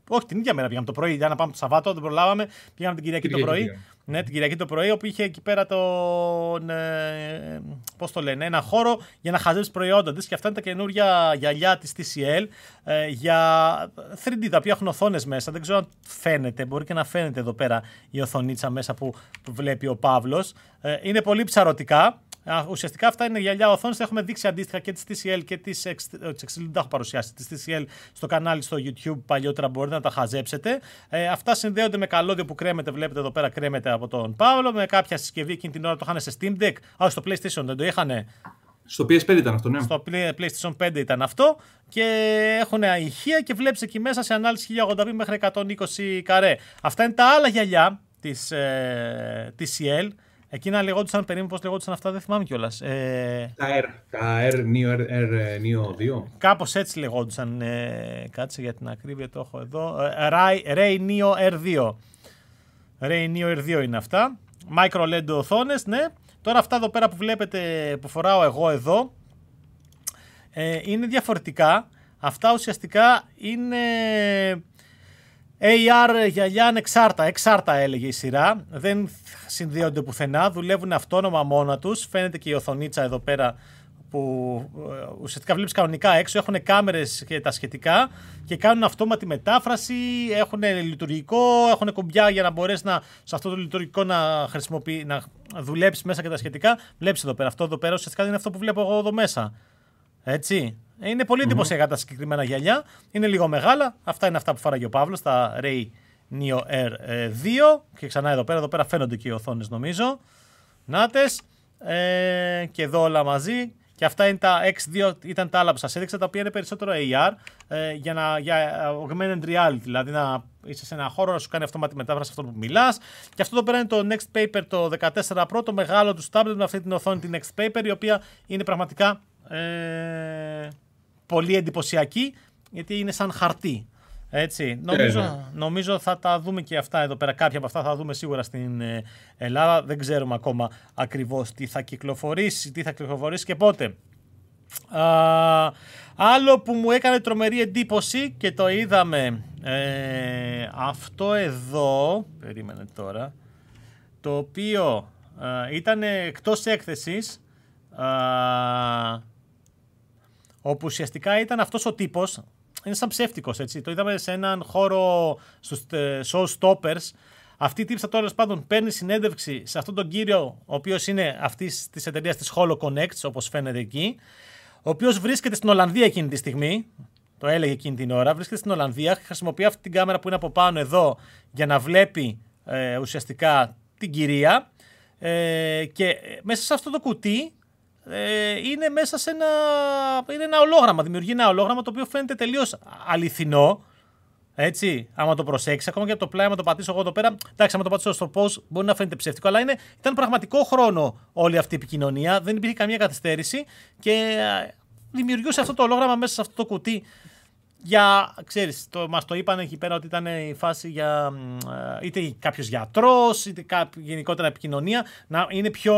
[SPEAKER 1] όχι, την ίδια μέρα πήγαμε το πρωί. Για να πάμε το Σαββάτο, δεν προλάβαμε. Πήγαμε την Κυριακή το πρωί. Ναι, την Κυριακή το πρωί, όπου είχε εκεί πέρα τον. Ε, Πώς το λένε, ένα χώρο για να χαζέψει προϊόντα της. Και αυτά είναι τα καινούργια γυαλιά της TCL ε, για 3D, τα οποία έχουν οθόνες μέσα. Δεν ξέρω αν φαίνεται, μπορεί και να φαίνεται εδώ πέρα η οθονίτσα μέσα που, βλέπει ο Παύλος. Ε, είναι πολύ ψαρωτικά. Ουσιαστικά αυτά είναι γυαλιά οθόνης. Έχουμε δείξει αντίστοιχα και της TCL και της Excel. Δεν τα έχω παρουσιάσει. Της TCL στο κανάλι στο YouTube παλιότερα μπορείτε να τα χαζέψετε. Ε, αυτά συνδέονται με καλώδιο που κρέμεται. Βλέπετε εδώ πέρα κρέμεται από τον Παύλο. Με κάποια συσκευή εκείνη την ώρα το είχαν σε Steam Deck. Α, στο PlayStation δεν το είχαν.
[SPEAKER 3] Στο PS5 ήταν αυτό, ναι.
[SPEAKER 1] Στο PlayStation 5 ήταν αυτό και έχουν ηχεία και βλέπεις εκεί μέσα σε ανάλυση 1080p μέχρι 120 καρέ. Αυτά είναι τα άλλα γυαλιά της ε, TCL. Εκείνα λεγόντουσαν, περίμενε πώς λεγόντουσαν αυτά, δεν θυμάμαι κιόλας.
[SPEAKER 3] Ε, τα R, τα R, Neo, R, R Neo 2.
[SPEAKER 1] Κάπως έτσι λεγόντουσαν, ε, κάτσε για την ακρίβεια το έχω εδώ. Ε, Ray, Ray Neo R2. Ray Neo R2 είναι αυτά. Micro LED οθόνες, ναι. Τώρα αυτά εδώ πέρα που βλέπετε που φοράω εγώ εδώ ε, είναι διαφορετικά. Αυτά ουσιαστικά είναι AR γυαλιά ανεξάρτητα, εξάρτα έλεγε η σειρά. Δεν συνδέονται πουθενά, δουλεύουν αυτόνομα μόνα τους. Φαίνεται και η οθονίτσα εδώ πέρα που ε, ουσιαστικά βλέπεις κανονικά έξω, έχουν κάμερες και τα σχετικά και κάνουν αυτόματη μετάφραση, έχουν λειτουργικό, έχουν κουμπιά για να μπορέσεις να, σε αυτό το λειτουργικό να, χρησιμοποιεί, να δουλέψεις μέσα και τα σχετικά. Βλέπεις εδώ πέρα, αυτό εδώ πέρα ουσιαστικά είναι αυτό που βλέπω εγώ εδώ μέσα. Έτσι. Είναι πολύ εντυπωσιακά mm-hmm. τα συγκεκριμένα γυαλιά. Είναι λίγο μεγάλα. Αυτά είναι αυτά που φοράγει ο Παύλος, τα Ray Neo Air 2. Ε, και ξανά εδώ πέρα, εδώ πέρα φαίνονται και οι οθόνες νομίζω. Νάτες. Ε, και εδώ όλα μαζί. Και αυτά είναι τα X2, ήταν τα άλλα που σας έδειξα, τα οποία είναι περισσότερο AR ε, για, να, για augmented reality. Δηλαδή να είσαι σε ένα χώρο να σου κάνει αυτόματη μετάφραση αυτό που μιλάς. Και αυτό εδώ πέρα είναι το Next Paper το 14 Pro, το μεγάλο τους tablet με αυτή την οθόνη την Next Paper, η οποία είναι πραγματικά ε, πολύ εντυπωσιακή, γιατί είναι σαν χαρτί. Έτσι. Νομίζω, ναι. νομίζω θα τα δούμε και αυτά εδώ πέρα. Κάποια από αυτά θα δούμε σίγουρα στην ε, Ελλάδα. Δεν ξέρουμε ακόμα ακριβώς τι θα κυκλοφορήσει, τι θα κυκλοφορήσει και πότε. Α, άλλο που μου έκανε τρομερή εντύπωση και το είδαμε ε, αυτό εδώ, περίμενε τώρα, το οποίο ε, ήταν εκτός έκθεσης, όπου ουσιαστικά ήταν αυτός ο τύπος, είναι σαν ψεύτικος, έτσι. Το είδαμε σε έναν χώρο στους ε, showstoppers. Αυτή η τύψα τώρα πάντων παίρνει συνέντευξη σε αυτόν τον κύριο, ο οποίος είναι αυτής της εταιρείας της Holo Connect, όπως φαίνεται εκεί. Ο οποίος βρίσκεται στην Ολλανδία εκείνη τη στιγμή. Το έλεγε εκείνη την ώρα. Βρίσκεται στην Ολλανδία. Χρησιμοποιεί αυτή την κάμερα που είναι από πάνω εδώ για να βλέπει ε, ουσιαστικά την κυρία. Ε, και μέσα σε αυτό το κουτί ε, είναι μέσα σε ένα, είναι ένα ολόγραμμα. Δημιουργεί ένα ολόγραμμα το οποίο φαίνεται τελείως αληθινό. Έτσι, άμα το προσέξεις, ακόμα και από το πλάι, άμα το πατήσω εγώ εδώ πέρα. Εντάξει, άμα το πατήσω στο πώ, μπορεί να φαίνεται ψεύτικο, αλλά είναι, ήταν πραγματικό χρόνο όλη αυτή η επικοινωνία. Δεν υπήρχε καμία καθυστέρηση και ε, δημιουργούσε αυτό το ολόγραμμα μέσα σε αυτό το κουτί. Για, ξέρεις, το, μας το είπαν εκεί πέρα ότι ήταν η φάση για ε, είτε κάποιος γιατρός, είτε κάποιο, γενικότερα επικοινωνία, να είναι πιο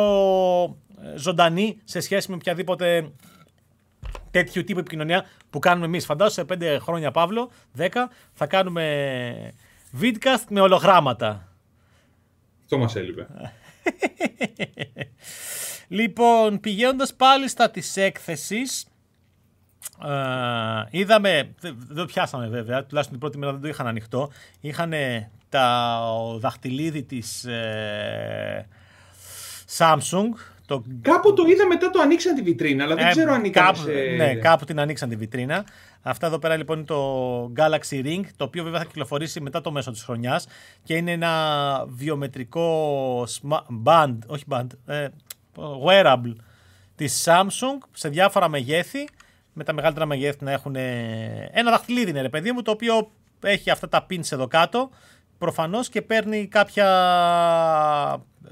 [SPEAKER 1] ζωντανή σε σχέση με οποιαδήποτε τέτοιου τύπου επικοινωνία που κάνουμε εμείς. Φαντάζομαι σε πέντε χρόνια, Παύλο, 10, θα κάνουμε vidcast με ολογράμματα.
[SPEAKER 3] Αυτό μας έλειπε.
[SPEAKER 1] λοιπόν, πηγαίνοντας πάλι στα της έκθεσης, ε, είδαμε, δεν το πιάσαμε βέβαια, τουλάχιστον την πρώτη μέρα δεν το είχαν ανοιχτό, είχαν τα δαχτυλίδι της ε, Samsung,
[SPEAKER 3] το... Κάπου το είδα μετά το ανοίξαν τη βιτρίνα, αλλά δεν ε, ξέρω αν
[SPEAKER 1] κάπου, σε... Ναι, κάπου την ανοίξαν τη βιτρίνα. Αυτά εδώ πέρα λοιπόν είναι το Galaxy Ring, το οποίο βέβαια θα κυκλοφορήσει μετά το μέσο της χρονιάς και είναι ένα βιομετρικό band, όχι band, ε, wearable της Samsung σε διάφορα μεγέθη, με τα μεγαλύτερα μεγέθη να έχουν ένα δαχτυλίδι είναι ρε παιδί μου, το οποίο έχει αυτά τα pins εδώ κάτω, προφανώς και παίρνει κάποια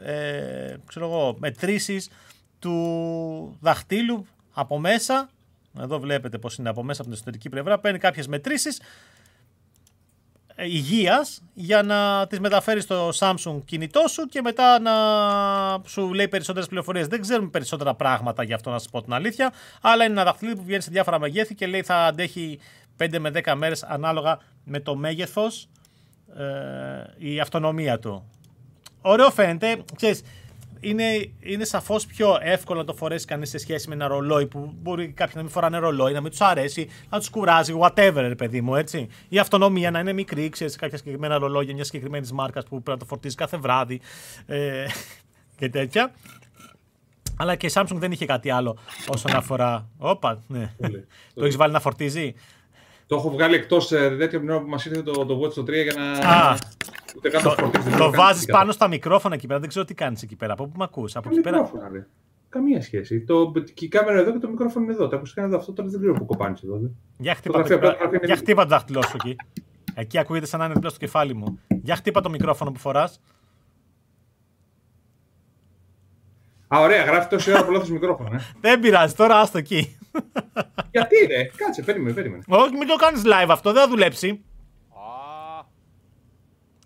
[SPEAKER 1] ε, ξέρω εγώ, μετρήσεις του δαχτύλου από μέσα. Εδώ βλέπετε πώς είναι από μέσα από την εσωτερική πλευρά. Παίρνει κάποιες μετρήσεις ε, υγείας για να τις μεταφέρεις στο Samsung κινητό σου και μετά να σου λέει περισσότερες πληροφορίες. Δεν ξέρουμε περισσότερα πράγματα για αυτό να σας πω την αλήθεια, αλλά είναι ένα δαχτυλίδι που βγαίνει σε διάφορα μεγέθη και λέει θα αντέχει 5 με 10 μέρες ανάλογα με το μέγεθος ε, η αυτονομία του ωραίο φαίνεται. Ξέρεις, είναι, είναι σαφώς πιο εύκολο να το φορέσεις κανείς σε σχέση με ένα ρολόι που μπορεί κάποιοι να μην φοράνε ρολόι, να μην τους αρέσει, να τους κουράζει, whatever, ρε παιδί μου, έτσι. Η αυτονομία να είναι μικρή, ξέρεις, κάποια συγκεκριμένα ρολόγια μιας συγκεκριμένης μάρκας που πρέπει να το φορτίζει κάθε βράδυ ε, και τέτοια. Αλλά και η Samsung δεν είχε κάτι άλλο όσον αφορά. Όπα, ναι. το έχεις βάλει να φορτίζει;
[SPEAKER 3] Το έχω βγάλει εκτός ε, τέτοιο την που μας ήρθε το, το Watch το 3 για να. Α,
[SPEAKER 1] το, το βάζεις πάνω στα μικρόφωνα εκεί πέρα. Δεν ξέρω τι κάνεις εκεί πέρα. Από πού με ακούς. Από εκεί πέρα.
[SPEAKER 3] Καμία σχέση. Το, και η κάμερα εδώ και το μικρόφωνο είναι εδώ. Τα ακουστικά είναι εδώ. Αυτό τώρα δεν ξέρω που κοπάνεις εδώ.
[SPEAKER 1] Για χτύπα, το, το, για χτύπα το δάχτυλό σου εκεί. Εκεί ακούγεται σαν να είναι δίπλα στο κεφάλι μου. Για χτύπα το μικρόφωνο που φοράς.
[SPEAKER 3] Α, ωραία, γράφει τόση ώρα που μικρόφωνο. Ε.
[SPEAKER 1] δεν πειράζει, τώρα άστο εκεί.
[SPEAKER 3] Γιατί ρε, κάτσε, περίμενε, περίμενε.
[SPEAKER 1] Όχι, μην το κάνεις live αυτό, δεν θα δουλέψει.
[SPEAKER 2] Α.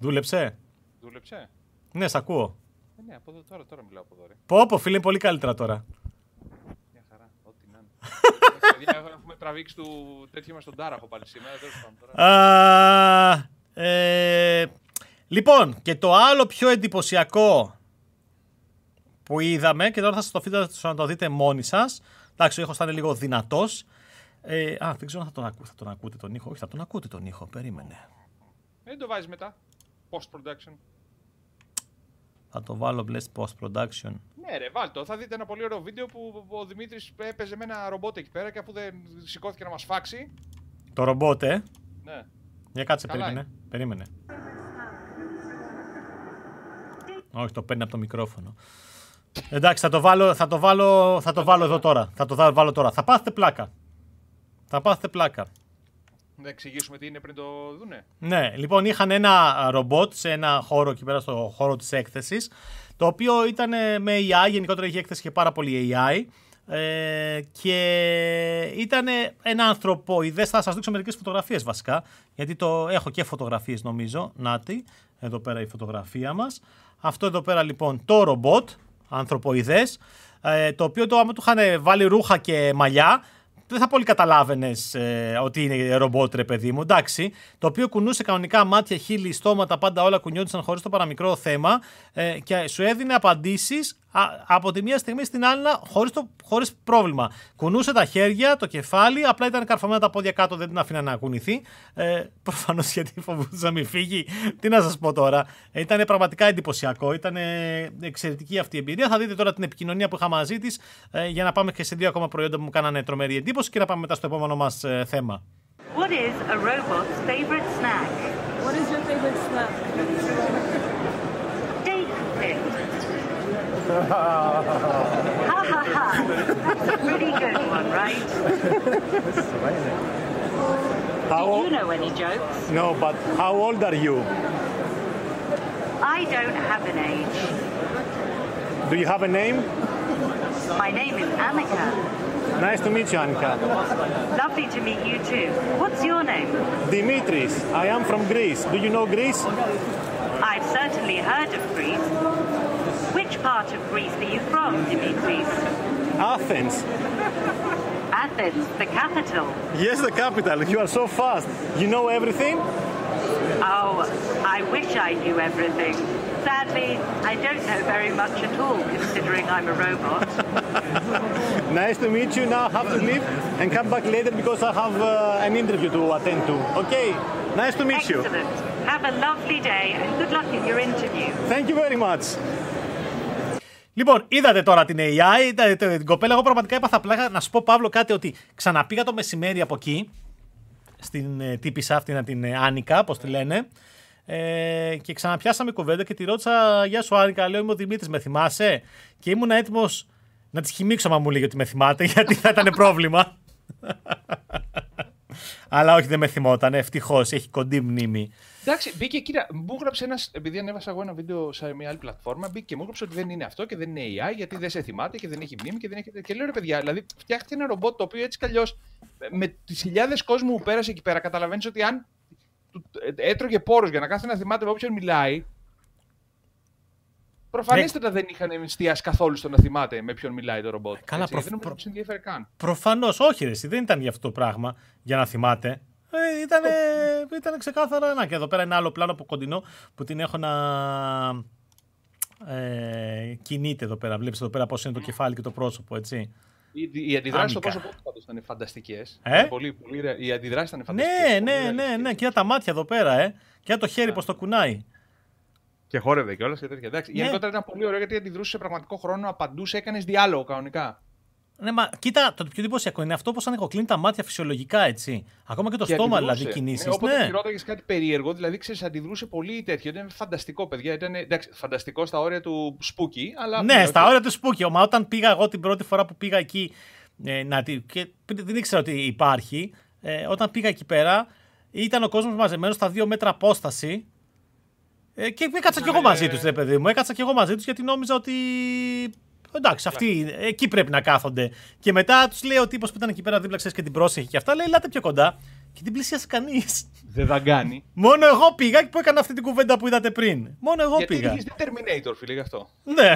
[SPEAKER 1] Δούλεψε.
[SPEAKER 2] Δούλεψε.
[SPEAKER 1] Ναι, σ' ακούω.
[SPEAKER 2] Ε, ναι, από εδώ τώρα, τώρα μιλάω από εδώ. Ρε.
[SPEAKER 1] Πω, πω, φίλε, είναι πολύ καλύτερα τώρα.
[SPEAKER 2] Μια χαρά, ό,τι να είναι. Έχουμε τραβήξει του τέτοιο μας τον Τάραχο πάλι σήμερα.
[SPEAKER 1] Τώρα. ε, λοιπόν, και το άλλο πιο εντυπωσιακό που είδαμε και τώρα θα σας το αφήσω να το δείτε μόνοι σας. Εντάξει, ο ήχος θα είναι λίγο δυνατός. Ε, α, δεν ξέρω αν θα τον, ακού, θα τον ακούτε τον ήχο. Όχι, θα τον ακούτε τον ήχο. Περίμενε.
[SPEAKER 2] Δεν το βάζεις μετά. Post-production.
[SPEAKER 1] Θα το βάλω μπλε post-production.
[SPEAKER 2] Ναι, ρε, βάλτο. Θα δείτε ένα πολύ ωραίο βίντεο που ο Δημήτρης έπαιζε με ένα ρομπότ εκεί πέρα και αφού δεν σηκώθηκε να μας φάξει.
[SPEAKER 1] Το ρομπότ, ε.
[SPEAKER 2] Ναι.
[SPEAKER 1] Για κάτσε, περίμενε. περίμενε. Όχι, το παίρνει από το μικρόφωνο. Εντάξει, θα το βάλω, θα το βάλω, θα το βάλω εδώ τώρα. Θα το βάλω τώρα. Θα πάθετε πλάκα. Θα πάθετε πλάκα.
[SPEAKER 2] Να εξηγήσουμε τι είναι πριν το δούνε.
[SPEAKER 1] Ναι, λοιπόν είχαν ένα ρομπότ σε ένα χώρο εκεί πέρα στο χώρο της έκθεσης το οποίο ήταν με AI, γενικότερα είχε έκθεση και πάρα πολύ AI ε, και ήταν ένα ανθρωποειδές, θα σας δείξω μερικές φωτογραφίες βασικά γιατί το έχω και φωτογραφίες νομίζω, νάτι, εδώ πέρα η φωτογραφία μας αυτό εδώ πέρα λοιπόν το ρομπότ ανθρωποειδές ε, το οποίο το άμα του είχαν βάλει ρούχα και μαλλιά δεν θα πολύ καταλάβαινες ε, ότι είναι ρομπότ, ρε παιδί μου. Εντάξει. Το οποίο κουνούσε κανονικά μάτια, χείλη, στόματα, πάντα όλα κουνιόντουσαν χωρίς το παραμικρό θέμα ε, και σου έδινε απαντήσεις από τη μία στιγμή στην άλλη χωρίς χωρίς πρόβλημα. Κουνούσε τα χέρια, το κεφάλι, απλά ήταν καρφωμένα τα πόδια κάτω, δεν την αφήνα να κουνηθεί. Ε, Προφανώς γιατί φοβούσε να μην φύγει. Τι να σας πω τώρα. Ήταν πραγματικά εντυπωσιακό. Ήταν εξαιρετική αυτή η εμπειρία. Θα δείτε τώρα την επικοινωνία που είχα μαζί της ε, για να πάμε και σε δύο ακόμα προϊόντα που μου κάνανε τρομερή εντύπωση και να πάμε μετά στο επόμενο μας ε, θέμα. What is a robot's favorite snack? What is your favorite snack? Ha ha ha. That's a pretty good one, right? This is amazing. How Do you know any jokes? No, but how old are you? I don't have an age. Do you have a name? My name is Annika. Nice to meet you, Annika. Lovely to meet you too. What's your name? Dimitris. I am from Greece. Do you know Greece? I've certainly heard of Greece. Which part of Greece are you from, Dimitris? Athens. Athens, the capital? Yes, the capital. You are so fast. You know everything? Oh, I wish I knew everything. Sadly, I don't know very much at all, considering I'm a robot. nice to meet you. Now I have to leave and come back later because I have uh, an interview to attend to. Okay, nice to meet Excellent. you. Excellent. Have a lovely day and good luck in your interview. Thank you very much. Λοιπόν, είδατε τώρα την AI, είδατε την κοπέλα. Εγώ πραγματικά έπαθα πλάκα να σου πω, Παύλο, κάτι ότι ξαναπήγα το μεσημέρι από εκεί, στην ε, τύπησα αυτή, την ε, Άνικα, όπω τη λένε. Ε, και ξαναπιάσαμε κουβέντα και τη ρώτησα: Γεια σου, Άνικα, λέω είμαι ο Δημήτρης, με θυμάσαι; Και ήμουν έτοιμος να της χυμίξω, μα μου λέει ότι με θυμάται, γιατί θα ήταν πρόβλημα. Αλλά όχι, δεν με θυμόταν. Ευτυχώς, έχει κοντή μνήμη.
[SPEAKER 2] Εντάξει, μπήκε κοίτα, μου έγραψε ένας. Επειδή ανέβασα εγώ ένα βίντεο σε μια άλλη πλατφόρμα, μπήκε και μου έγραψε ότι δεν είναι αυτό και δεν είναι AI, γιατί δεν σε θυμάται και δεν έχει μνήμη και δεν έχει. Και λέω ρε παιδιά, δηλαδή φτιάχτηκε ένα ρομπότ το οποίο έτσι κι αλλιώς με τις χιλιάδες κόσμου που πέρασε εκεί πέρα, καταλαβαίνεις ότι αν έτρωγε πόρους για να κάθεται να θυμάται με όποιον μιλάει. Προφανέστατα ναι. δεν είχαν εστιάσει καθόλου στο να θυμάται με ποιον μιλάει το ρομπότ. Καλά, προφ... Δεν προ... ενδιαφέρει καν.
[SPEAKER 1] Προφανώς, όχι, ρε, δεν ήταν για αυτό το πράγμα για να θυμάται. Ε, ήταν, ήταν ξεκάθαρα. Να, και εδώ πέρα ένα άλλο πλάνο από κοντινό που την έχω να. Ε, κινείται εδώ πέρα. Βλέπεις εδώ πέρα πώς είναι το κεφάλι και το πρόσωπο, έτσι.
[SPEAKER 2] Οι, οι αντιδράσεις στο πρόσωπο του ήταν φανταστικές. Ε; Πολύ, πολύ, οι αντιδράσεις ήταν
[SPEAKER 1] φανταστικές. Ναι, ναι, ναι, ναι. Και τα μάτια εδώ πέρα, ε. Και το χέρι yeah. πώς το κουνάει.
[SPEAKER 2] Και χόρευε κιόλας και τέτοια. Εντάξει. Ναι. Γενικότερα ήταν πολύ ωραίο γιατί αντιδρούσε σε πραγματικό χρόνο, απαντούσε, έκανες διάλογο κανονικά.
[SPEAKER 1] Ναι, μα κοίτα, το πιο εντυπωσιακό είναι αυτό πώς ανοιγοκλείνει τα μάτια φυσιολογικά, έτσι. Ακόμα και το
[SPEAKER 2] Και
[SPEAKER 1] στόμα,
[SPEAKER 2] αντιδρούσε.
[SPEAKER 1] δηλαδή κινήσεις.
[SPEAKER 2] Ναι, όποτε
[SPEAKER 1] Ναι.
[SPEAKER 2] τη ρώταγες κάτι περίεργο, δηλαδή ξέρεις, αντιδρούσε πολύ τέτοιο. Ήταν φανταστικό, παιδιά. Ήταν εντάξει, φανταστικό στα όρια του spooky, αλλά.
[SPEAKER 1] Ναι,
[SPEAKER 2] οκ.
[SPEAKER 1] στα όρια του spooky. Μα όταν πήγα εγώ την πρώτη φορά που πήγα εκεί. Ε, να, τη- και δεν ήξερα ότι υπάρχει. Ε, όταν πήγα εκεί πέρα, ήταν ο κόσμος μαζεμένος στα δύο μέτρα απόσταση. Ε, και έκατσα κι εγώ
[SPEAKER 2] Ναι.
[SPEAKER 1] μαζί του, ρε παιδί μου. Έκατσα κι εγώ μαζί τους γιατί νόμιζα ότι. Εντάξει, αυτοί εκεί πρέπει να κάθονται. Και μετά τους λέει ο τύπος που ήταν εκεί πέρα δίπλα, ξέρεις και την πρόσεχε και αυτά, λέει: Ελάτε πιο κοντά. Και την πλησίασε κανείς.
[SPEAKER 2] Δεν δαγκάνει.
[SPEAKER 1] Μόνο εγώ πήγα που έκανα αυτή την κουβέντα που είδατε πριν. Μόνο εγώ
[SPEAKER 2] Γιατί
[SPEAKER 1] πήγα.
[SPEAKER 2] είχες δει Terminator, φίλε, γι' αυτό.
[SPEAKER 1] Ναι.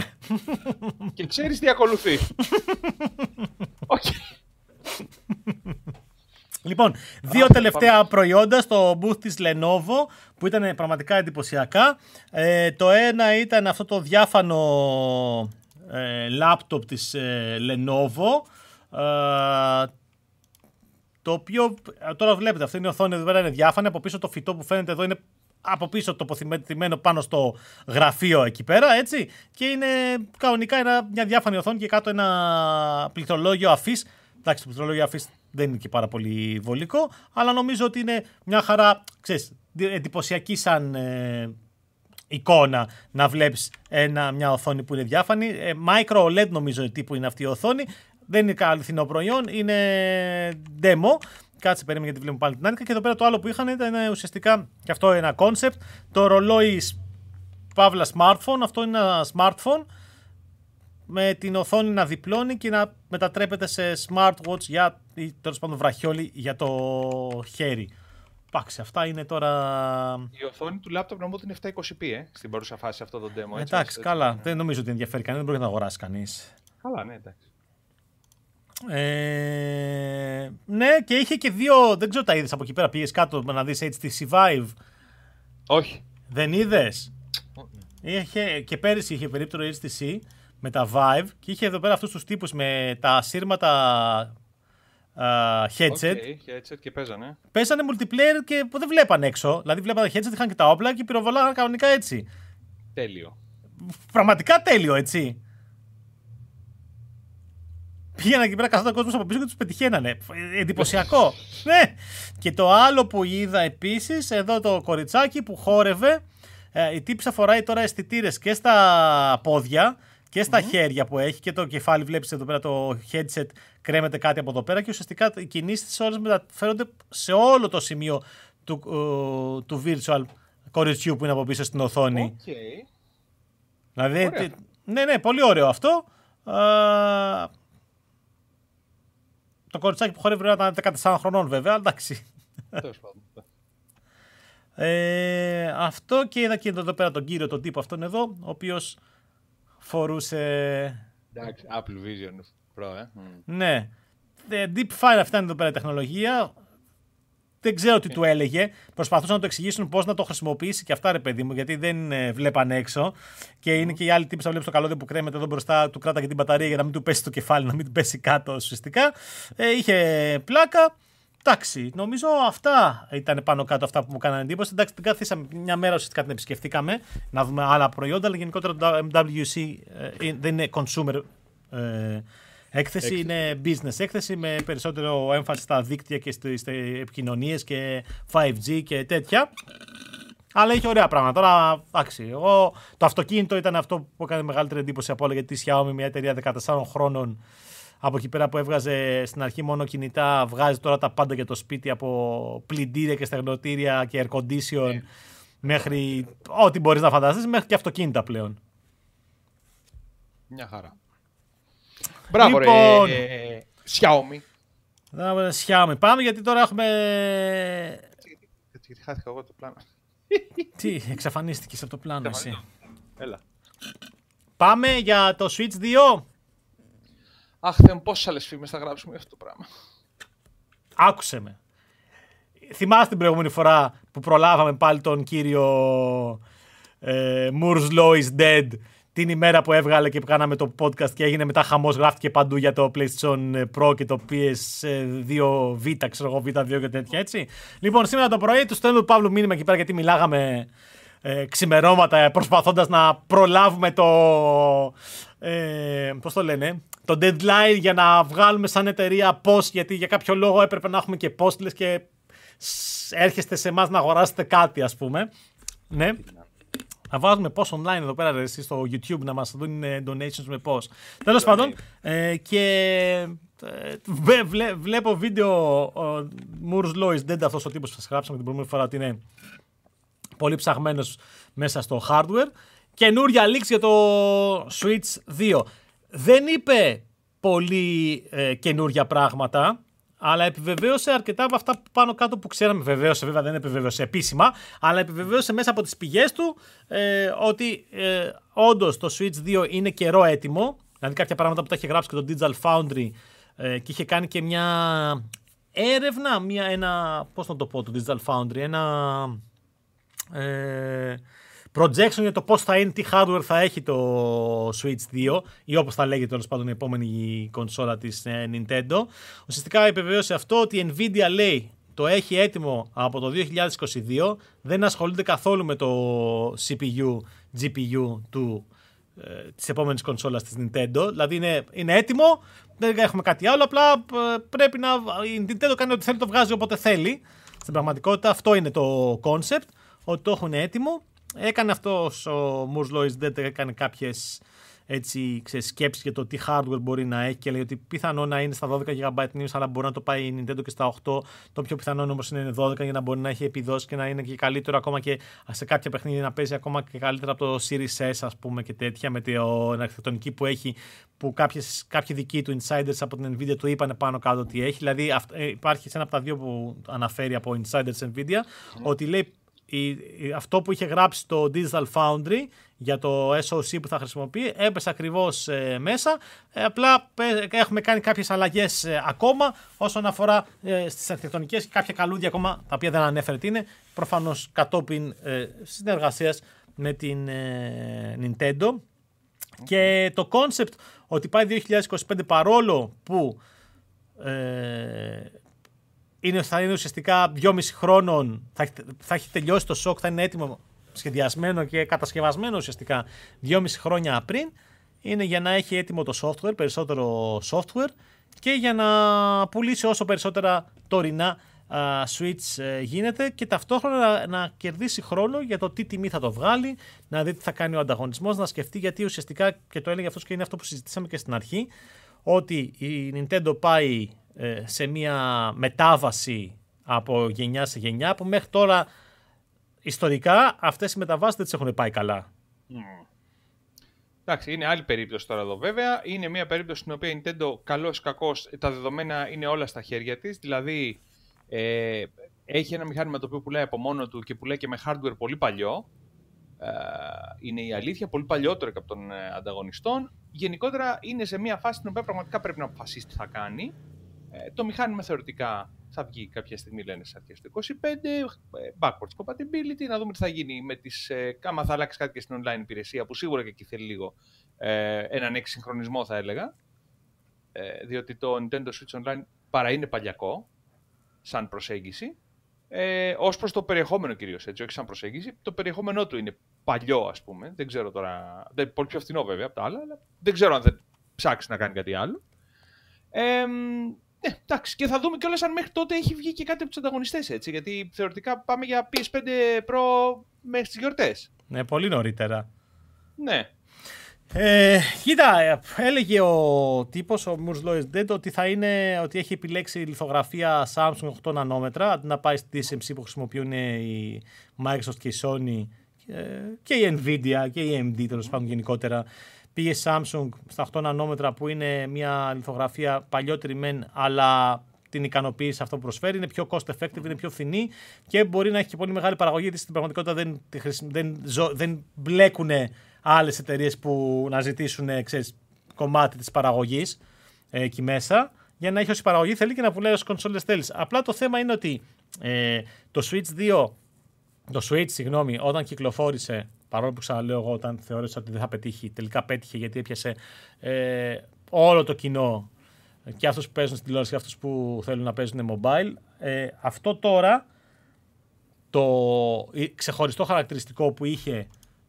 [SPEAKER 2] Και ξέρεις τι ακολουθεί. Όχι.
[SPEAKER 1] Λοιπόν, δύο
[SPEAKER 2] Αχ,
[SPEAKER 1] τελευταία προϊόντα στο booth της Lenovo που ήταν πραγματικά εντυπωσιακά. Ε, το ένα ήταν αυτό το διάφανο ε, λάπτοπ της ε, Lenovo. Ε, το οποίο ε, τώρα βλέπετε, αυτή είναι η οθόνη εδώ πέρα είναι διάφανη. Από πίσω το φυτό που φαίνεται εδώ είναι από πίσω τοποθετημένο πάνω στο γραφείο εκεί πέρα, έτσι. Και είναι κανονικά ένα, μια διάφανη οθόνη και κάτω ένα πληκτρολόγιο αφής. Εντάξει, το πληκτρολόγιο αφής δεν είναι και πάρα πολύ βολικό, αλλά νομίζω ότι είναι μια χαρά, ξέρεις, εντυπωσιακή σαν ε, εικόνα να βλέπεις ένα, μια οθόνη που είναι διάφανη. Ε, micro OLED νομίζω τύπου είναι αυτή η οθόνη. Δεν είναι αληθινό προϊόν, είναι demo. Κάτσε περίμενε γιατί βλέπουμε πάλι την άλλη. Και εδώ πέρα το άλλο που είχαν ήταν ουσιαστικά και αυτό ένα concept. Το ρολόι Παύλα smartphone. Αυτό είναι ένα smartphone με την οθόνη να διπλώνει και να μετατρέπεται σε smartwatch για, ή τέλος πάντων βραχιόλι για το χέρι. Εντάξει, αυτά είναι τώρα...
[SPEAKER 2] Η οθόνη του λάπτοπ νομίζω ότι είναι 720p, ε, στην παρούσα φάση αυτό το demo. Έτσι,
[SPEAKER 1] Εντάξει,
[SPEAKER 2] έτσι,
[SPEAKER 1] καλά.
[SPEAKER 2] ναι.
[SPEAKER 1] Δεν νομίζω ότι ενδιαφέρει κανένα, δεν μπορεί να το αγοράσει κανείς.
[SPEAKER 2] Καλά, ναι, εντάξει.
[SPEAKER 1] Ε, ναι, και είχε και δύο. Δεν ξέρω τα είδες από εκεί πέρα. Πήγες κάτω να δεις HTC Vive.
[SPEAKER 2] Όχι.
[SPEAKER 1] Δεν είδες; Είχε, και πέρυσι είχε περίπτωση HTC με τα Vive και είχε εδώ πέρα αυτούς τους τύπους με τα σύρματα α, headset.
[SPEAKER 2] OK, headset και παίζανε.
[SPEAKER 1] Παίζανε multiplayer και που δεν βλέπαν έξω. Δηλαδή βλέπαν τα headset, είχαν και τα όπλα και πυροβολάγαν κανονικά έτσι.
[SPEAKER 2] Τέλειο.
[SPEAKER 1] Πραγματικά τέλειο, έτσι. Πήγαιναν εκεί πέρα καθόταν κόσμος από πίσω και τους πετυχαίνανε. Ε, Εντυπωσιακό. ναι. Και το άλλο που είδα επίσης, εδώ το κοριτσάκι που χόρευε. Ε, η τύπισσα φοράει τώρα αισθητήρες και στα πόδια και στα χέρια που έχει και το κεφάλι. Βλέπεις εδώ πέρα το headset κρέμεται κάτι από εδώ πέρα και ουσιαστικά οι κινήσεις της όλες μεταφέρονται σε όλο το σημείο του, ε, του virtual κοριτσιού που είναι από πίσω στην οθόνη.
[SPEAKER 2] Οκ.
[SPEAKER 1] Δηλαδή,
[SPEAKER 2] Ωραία.
[SPEAKER 1] τι- ναι, ναι, πολύ ωραίο αυτό. Α, το κοριτσάκι που χορεύει πρέπει να ήταν 14 χρονών βέβαια, αλλά εντάξει.
[SPEAKER 2] Τέλος πάντων.
[SPEAKER 1] Ε, αυτό και είδα και εδώ πέρα τον κύριο, τον τύπο αυτόν εδώ, ο οποίος φορούσε...
[SPEAKER 2] Εντάξει, Apple Vision Pro, ε. Μμ.
[SPEAKER 1] Ναι. Ε, Deep Fire αυτή είναι εδώ πέρα η τεχνολογία. Δεν ξέρω τι του έλεγε. Προσπαθούσαν να το εξηγήσουν πώς να το χρησιμοποιήσει και αυτά, ρε παιδί μου, γιατί δεν ε, βλέπαν έξω. Και είναι και οι άλλοι τύποι που βλέπεις το καλώδιο που κρέμεται εδώ μπροστά, του κράταγε την μπαταρία για να μην του πέσει το κεφάλι, να μην του πέσει κάτω ουσιαστικά. Ε, είχε πλάκα. Εντάξει, νομίζω αυτά ήταν πάνω κάτω αυτά που μου κάνανε εντύπωση. Εντάξει, την καθίσαμε μια μέρα ουσιαστικά την επισκεφτήκαμε να δούμε άλλα προϊόντα, αλλά γενικότερα το MWC ε, δεν είναι consumer ε, έκθεση, είναι business έκθεση με περισσότερο έμφαση στα δίκτυα και στις επικοινωνίες και 5G και τέτοια. Αλλά είχε ωραία πράγματα. Τώρα, εντάξει, εγώ το αυτοκίνητο ήταν αυτό που έκανε μεγαλύτερη εντύπωση από όλα γιατί η Xiaomi, μια εταιρεία 14 χρόνων, από εκεί πέρα που έβγαζε στην αρχή μόνο κινητά, βγάζει τώρα τα πάντα για το σπίτι από πλυντήρια και στεγνοτήρια και air condition μέχρι ό,τι μπορείς να φανταστείς, μέχρι και αυτοκίνητα πλέον.
[SPEAKER 2] Μια χαρά. Μπράβο,
[SPEAKER 1] Λοιπόν.
[SPEAKER 2] ρε. ε, Xiaomi.
[SPEAKER 1] Να δούμε, Xiaomi. Πάμε γιατί τώρα έχουμε...
[SPEAKER 2] Γιατί, γιατί χάθηκα εγώ το πλάνο.
[SPEAKER 1] Τι, εξαφανίστηκες από το πλάνο εσύ.
[SPEAKER 2] Έλα.
[SPEAKER 1] Πάμε για το Switch 2.
[SPEAKER 2] Αχ, Θεέ μου, πόσες άλλες φήμες θα γράψουμε για αυτό το πράγμα.
[SPEAKER 1] Άκουσε με. Θυμάστε την προηγούμενη φορά που προλάβαμε πάλι τον κύριο ε, Moore's Law is Dead την ημέρα που έβγαλε και κάναμε το podcast και έγινε μετά χαμός, γράφτηκε παντού για το PlayStation Pro και το PS2 Vita, ξέρω εγώ, Vita 2 και τέτοια έτσι. Λοιπόν, σήμερα το πρωί του στέλνω του Παύλου μήνυμα εκεί πέρα γιατί μιλάγαμε ε, ξημερώματα προσπαθώντας να προλάβουμε το, ε, πώς το λένε, το deadline για να βγάλουμε σαν εταιρεία post γιατί για κάποιο λόγο έπρεπε να έχουμε και post και έρχεστε σε εμάς να αγοράσετε κάτι ας πούμε. Ναι. Θα βάζουμε πώ online εδώ πέρα εσείς, στο YouTube να μας δουν donations με πώ. Τέλος πάντων, ε, και ε, βλέ, βλέπω βίντεο ο Moores Law is Dead αυτός ο τύπος που σας γράψαμε την προηγούμενη φορά ότι είναι πολύ ψαγμένος μέσα στο hardware. Καινούρια leaks για το Switch 2. Δεν είπε πολύ ε, καινούρια πράγματα αλλά επιβεβαίωσε αρκετά από αυτά που πάνω κάτω που ξέραμε. Βεβαίωσε, βέβαια δεν επιβεβαίωσε επίσημα, αλλά επιβεβαίωσε μέσα από τις πηγές του ε, ότι ε, όντως το Switch 2 είναι καιρό έτοιμο. Δηλαδή κάποια πράγματα που τα είχε γράψει και το Digital Foundry ε, και είχε κάνει και μια έρευνα, μια, ένα, πώς να το πω το Digital Foundry, ένα ε, projection για το πώς θα είναι, τι hardware θα έχει το Switch 2 ή όπως θα λέγεται τέλος πάντων η επόμενη κονσόλα της ε, Nintendo. Ουσιαστικά επιβεβαίωσε αυτό ότι η Nvidia λέει το έχει έτοιμο από το 2022, δεν ασχολούνται καθόλου με το CPU, GPU του, ε, της επόμενης κονσόλας της Nintendo. Δηλαδή είναι, είναι έτοιμο, δεν έχουμε κάτι άλλο, απλά ε, πρέπει να... Η Nintendo κάνει ό,τι θέλει, το βγάζει όποτε θέλει. Στην πραγματικότητα αυτό είναι το concept, ότι το έχουν έτοιμο Έκανε αυτός ο Moore Lois Dead, έκανε κάποιες έτσι, σκέψεις για το τι hardware μπορεί να έχει και λέει ότι πιθανό να είναι στα 12 GB news αλλά μπορεί να το πάει η Nintendo και στα 8 το πιο πιθανό όμως είναι 12 για να μπορεί να έχει επιδόσεις και να είναι και καλύτερο ακόμα και σε κάποια παιχνίδια να παίζει ακόμα και καλύτερα από το Series S ας πούμε και τέτοια με την αρχιτεκτονική που έχει που κάποιες, κάποιοι δικοί του insiders από την Nvidia του είπαν πάνω κάτω ότι έχει. Δηλαδή ε, υπάρχει σε ένα από τα δύο που αναφέρει από insiders Nvidia ότι λέει η, αυτό που είχε γράψει το Digital Foundry για το SOC που θα χρησιμοποιεί έπεσε ακριβώς ε, μέσα. Ε, απλά έχουμε κάνει κάποιες αλλαγές ε, ακόμα όσον αφορά ε, στις αρχιτεκτονικές και κάποια καλούδια ακόμα τα οποία δεν ανέφερε τι είναι. Προφανώς κατόπιν συνεργασίας με την Nintendo. Και το concept ότι πάει 2025 παρόλο που είναι, θα είναι ουσιαστικά 2,5 χρόνων, θα, θα έχει τελειώσει το σοκ, θα είναι έτοιμο, σχεδιασμένο και κατασκευασμένο ουσιαστικά 2,5 χρόνια πριν. Είναι για να έχει έτοιμο το software, περισσότερο software και για να πουλήσει όσο περισσότερα τωρινά uh, Switch uh, γίνεται και ταυτόχρονα να, κερδίσει χρόνο για το τι τιμή θα το βγάλει, να δει τι θα κάνει ο ανταγωνισμός, να σκεφτεί γιατί ουσιαστικά και το έλεγε αυτός και είναι αυτό που συζητήσαμε και στην αρχή, ότι η Nintendo πάει ε, σε μια μετάβαση από γενιά σε γενιά που μέχρι τώρα ιστορικά αυτές οι μεταβάσεις δεν τις έχουν πάει καλά. Mm.
[SPEAKER 2] Εντάξει, είναι άλλη περίπτωση τώρα εδώ βέβαια. Είναι μια περίπτωση στην οποία η Nintendo καλώς ή κακώς τα δεδομένα είναι όλα στα χέρια της. Δηλαδή ε, έχει ένα μηχάνημα το οποίο πουλάει από μόνο του και πουλάει και με hardware πολύ παλιό. Ε, είναι η αλήθεια, πολύ παλιότερο και από των ε, ανταγωνιστών. Γενικότερα είναι σε μια φάση στην οποία πραγματικά πρέπει να αποφασίσει τι θα κάνει. Ε, το μηχάνημα θεωρητικά θα βγει κάποια στιγμή, λένε, στις αρχές του 2025, ε, backwards compatibility, να δούμε τι θα γίνει με τις, ε, άμα θα αλλάξει κάτι και στην online υπηρεσία, που σίγουρα και εκεί θέλει λίγο ε, έναν εξυγχρονισμό θα έλεγα, ε, διότι το Nintendo Switch Online παρά είναι παλιακό, σαν προσέγγιση, ε, ως προς το περιεχόμενο κυρίως, έτσι, όχι σαν προσέγγιση. Το περιεχόμενό του είναι παλιό, ας πούμε. Δεν ξέρω τώρα. Δεν, πολύ πιο φθηνό βέβαια από τα άλλα, αλλά δεν ξέρω αν θα ψάξει να κάνει κάτι άλλο. Ε, ναι, εντάξει, και θα δούμε κιόλας αν μέχρι τότε έχει βγει και κάτι από τους ανταγωνιστές έτσι. Γιατί θεωρητικά πάμε για PS5 Pro μέχρι τις γιορτές.
[SPEAKER 1] Ναι, πολύ νωρίτερα.
[SPEAKER 2] Ναι.
[SPEAKER 1] Ε, κοίτα, έλεγε ο τύπος, ο Moores Lois Dead, ότι, θα είναι, ότι έχει επιλέξει λιθογραφία Samsung 8 νανόμετρα, αντί να πάει στη TSMC που χρησιμοποιούν η Microsoft και η Sony ε, και η Nvidia και η AMD τέλος πάντων γενικότερα Πήγε Samsung στα 8 νανόμετρα που είναι μια λιθογραφία παλιότερη μεν, αλλά την ικανοποίηση αυτό που προσφέρει. Είναι πιο cost effective, είναι πιο φθηνή και μπορεί να έχει και πολύ μεγάλη παραγωγή, γιατί στην πραγματικότητα δεν, δεν, δεν μπλέκουν άλλες εταιρείες που να ζητήσουν ξέρεις, κομμάτι της παραγωγής ε, εκεί μέσα. Για να έχει όση παραγωγή θέλει και να πουλάει όσες κονσόλες θέλεις. Απλά το θέμα είναι ότι ε, το Switch 2, το Switch, συγγνώμη, όταν κυκλοφόρησε Παρόλο που ξαναλέω εγώ όταν θεώρησα ότι δεν θα πετύχει, τελικά πέτυχε γιατί έπιασε ε, όλο το κοινό και αυτούς που παίζουν στην τηλεόραση και αυτούς που θέλουν να παίζουν mobile. Ε, αυτό τώρα, το ξεχωριστό χαρακτηριστικό που είχε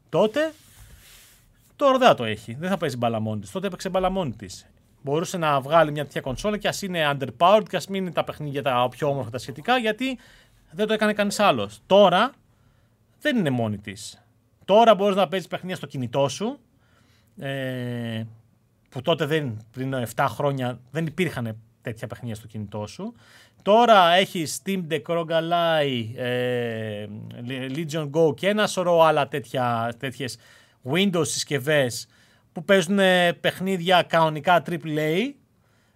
[SPEAKER 1] τότε, τώρα δεν θα το έχει. Δεν θα παίζει μπάλα μόνη της. Τότε έπαιξε μπάλα μόνη της. Μπορούσε να βγάλει μια τέτοια κονσόλα και ας είναι underpowered και ας μην είναι τα παιχνίδια τα πιο όμορφα τα σχετικά, γιατί δεν το έκανε κανείς άλλος. Τώρα δεν είναι μόνη της. Τώρα μπορείς να παίζεις παιχνίδια στο κινητό σου. Ε, που τότε δεν, πριν 7 χρόνια δεν υπήρχαν τέτοια παιχνίδια στο κινητό σου. Τώρα έχεις Steam Deck, ROG Ally, ε, Legion Go και ένα σωρό άλλα τέτοια, τέτοιες Windows συσκευές που παίζουν παιχνίδια κανονικά AAA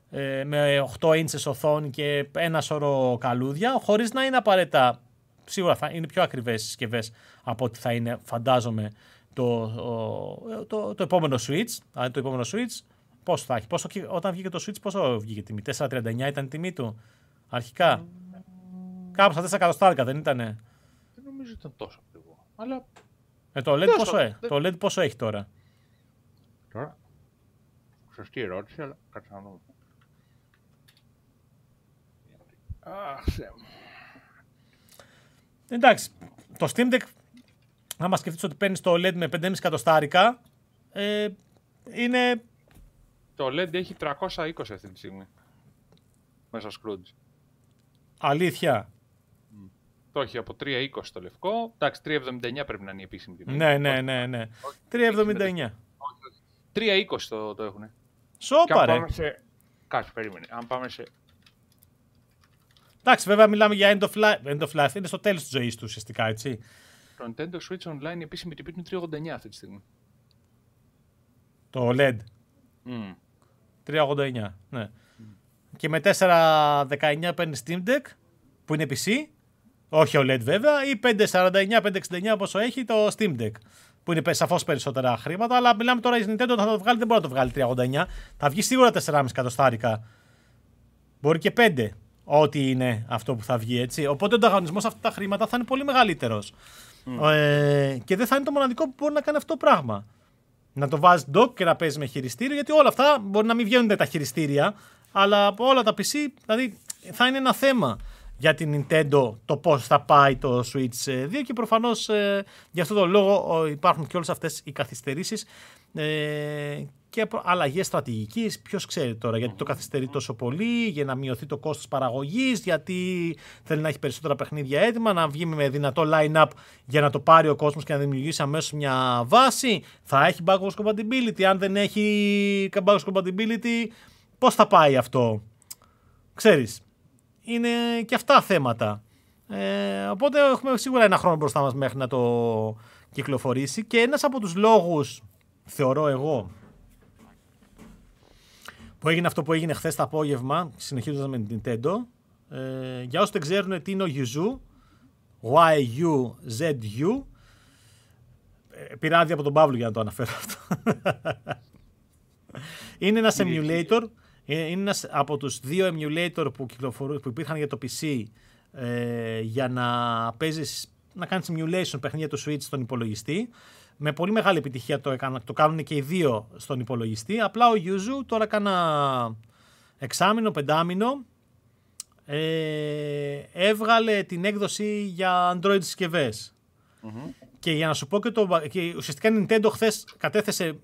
[SPEAKER 1] ε, με 8 inches οθόνη και ένα σωρό καλούδια χωρίς να είναι απαραίτητα σίγουρα θα είναι πιο ακριβές συσκευές από ό,τι θα είναι φαντάζομαι το, το, το, επόμενο Switch. το επόμενο Switch πόσο θα έχει. Πόσο, όταν βγήκε το Switch πόσο βγήκε τιμή. 4,39 ήταν η τιμή του αρχικά. Κάπου στα 4 εκατοστάρικα δεν ήτανε.
[SPEAKER 2] Δεν νομίζω ήταν τόσο ακριβό. Αλλά...
[SPEAKER 1] Ε, το, LED πόσο, ε, το LED πόσο έχει τώρα;
[SPEAKER 2] Τώρα. Σωστή ερώτηση, αλλά κάτσε να δούμε.
[SPEAKER 1] Αχ, Εντάξει, το Steam Deck, άμα σκεφτείς ότι παίρνεις το LED με 5,5 εκατοστάρικα, ε, είναι...
[SPEAKER 2] Το LED έχει 320 αυτή τη στιγμή. Μέσα Scrooge.
[SPEAKER 1] Αλήθεια.
[SPEAKER 2] Το έχει από 3,20 το λευκό. Εντάξει, 3,79 πρέπει να είναι η επίσημη τιμή.
[SPEAKER 1] Ναι, ναι, ναι. ναι. 3,79.
[SPEAKER 2] 3,20 το, το έχουν.
[SPEAKER 1] Σόπα, ρε.
[SPEAKER 2] Σε... Κάτσε, περίμενε. Αν πάμε σε
[SPEAKER 1] Εντάξει, βέβαια μιλάμε για end of life. End of life είναι στο τέλος της ζωής του ουσιαστικά, έτσι.
[SPEAKER 2] Το Nintendo Switch Online η επίσημη τιμή είναι 389 αυτή τη στιγμή.
[SPEAKER 1] Το LED.
[SPEAKER 2] Mm.
[SPEAKER 1] 389, ναι. Mm. Και με 419 παίρνει Steam Deck, που είναι PC. Όχι ο LED βέβαια, ή 549-569 πόσο έχει το Steam Deck. Που είναι σαφώς περισσότερα χρήματα, αλλά μιλάμε τώρα η Nintendo θα το βγάλει, δεν μπορεί να το βγάλει 389. Θα βγει σίγουρα 4,5 εκατοστάρικα. Μπορεί και 5 ό,τι είναι αυτό που θα βγει έτσι. Οπότε ο ανταγωνισμός σε αυτά τα χρήματα θα είναι πολύ μεγαλύτερος. Ε, και δεν θα είναι το μοναδικό που μπορεί να κάνει αυτό το πράγμα. Να το βάζεις dock και να παίζεις με χειριστήριο, γιατί όλα αυτά μπορεί να μην βγαίνουν τα χειριστήρια, αλλά από όλα τα PC δηλαδή θα είναι ένα θέμα για την Nintendo το πώς θα πάει το Switch 2 και προφανώς ε, για αυτό το λόγο υπάρχουν και όλες αυτές οι καθυστερήσεις ε, και αλλαγές στρατηγικής. Ποιος ξέρει τώρα, γιατί το καθυστερεί τόσο πολύ, για να μειωθεί το κόστος παραγωγής, γιατί θέλει να έχει περισσότερα παιχνίδια έτοιμα, να βγει με δυνατό line-up για να το πάρει ο κόσμος και να δημιουργήσει αμέσως μια βάση. Θα έχει backwards compatibility. Αν δεν έχει backwards compatibility, πώς θα πάει αυτό; Ξέρεις. Είναι και αυτά θέματα. Ε, οπότε έχουμε σίγουρα ένα χρόνο μπροστά μας μέχρι να το κυκλοφορήσει και ένας από τους λόγους θεωρώ εγώ που έγινε αυτό που έγινε χθες το απόγευμα, συνεχίζοντας με την Nintendo. Ε, για όσους δεν ξέρουν τι είναι ο Yuzu, Y-U-Z-U, ε, πήρα άδεια από τον Παύλο για να το αναφέρω αυτό. είναι ένας emulator, ε, είναι ένας από τους δύο emulator που, που υπήρχαν για το PC ε, για να παίζεις, να κάνεις simulation παιχνίδια του Switch στον υπολογιστή με πολύ μεγάλη επιτυχία το, έκανα, το κάνουν και οι δύο στον υπολογιστή. Απλά ο Yuzu τώρα κάνα εξάμηνο, πεντάμηνο ε, έβγαλε την έκδοση για Android συσκευε Και για να σου πω και το. Και ουσιαστικά η Nintendo χθες κατέθεσε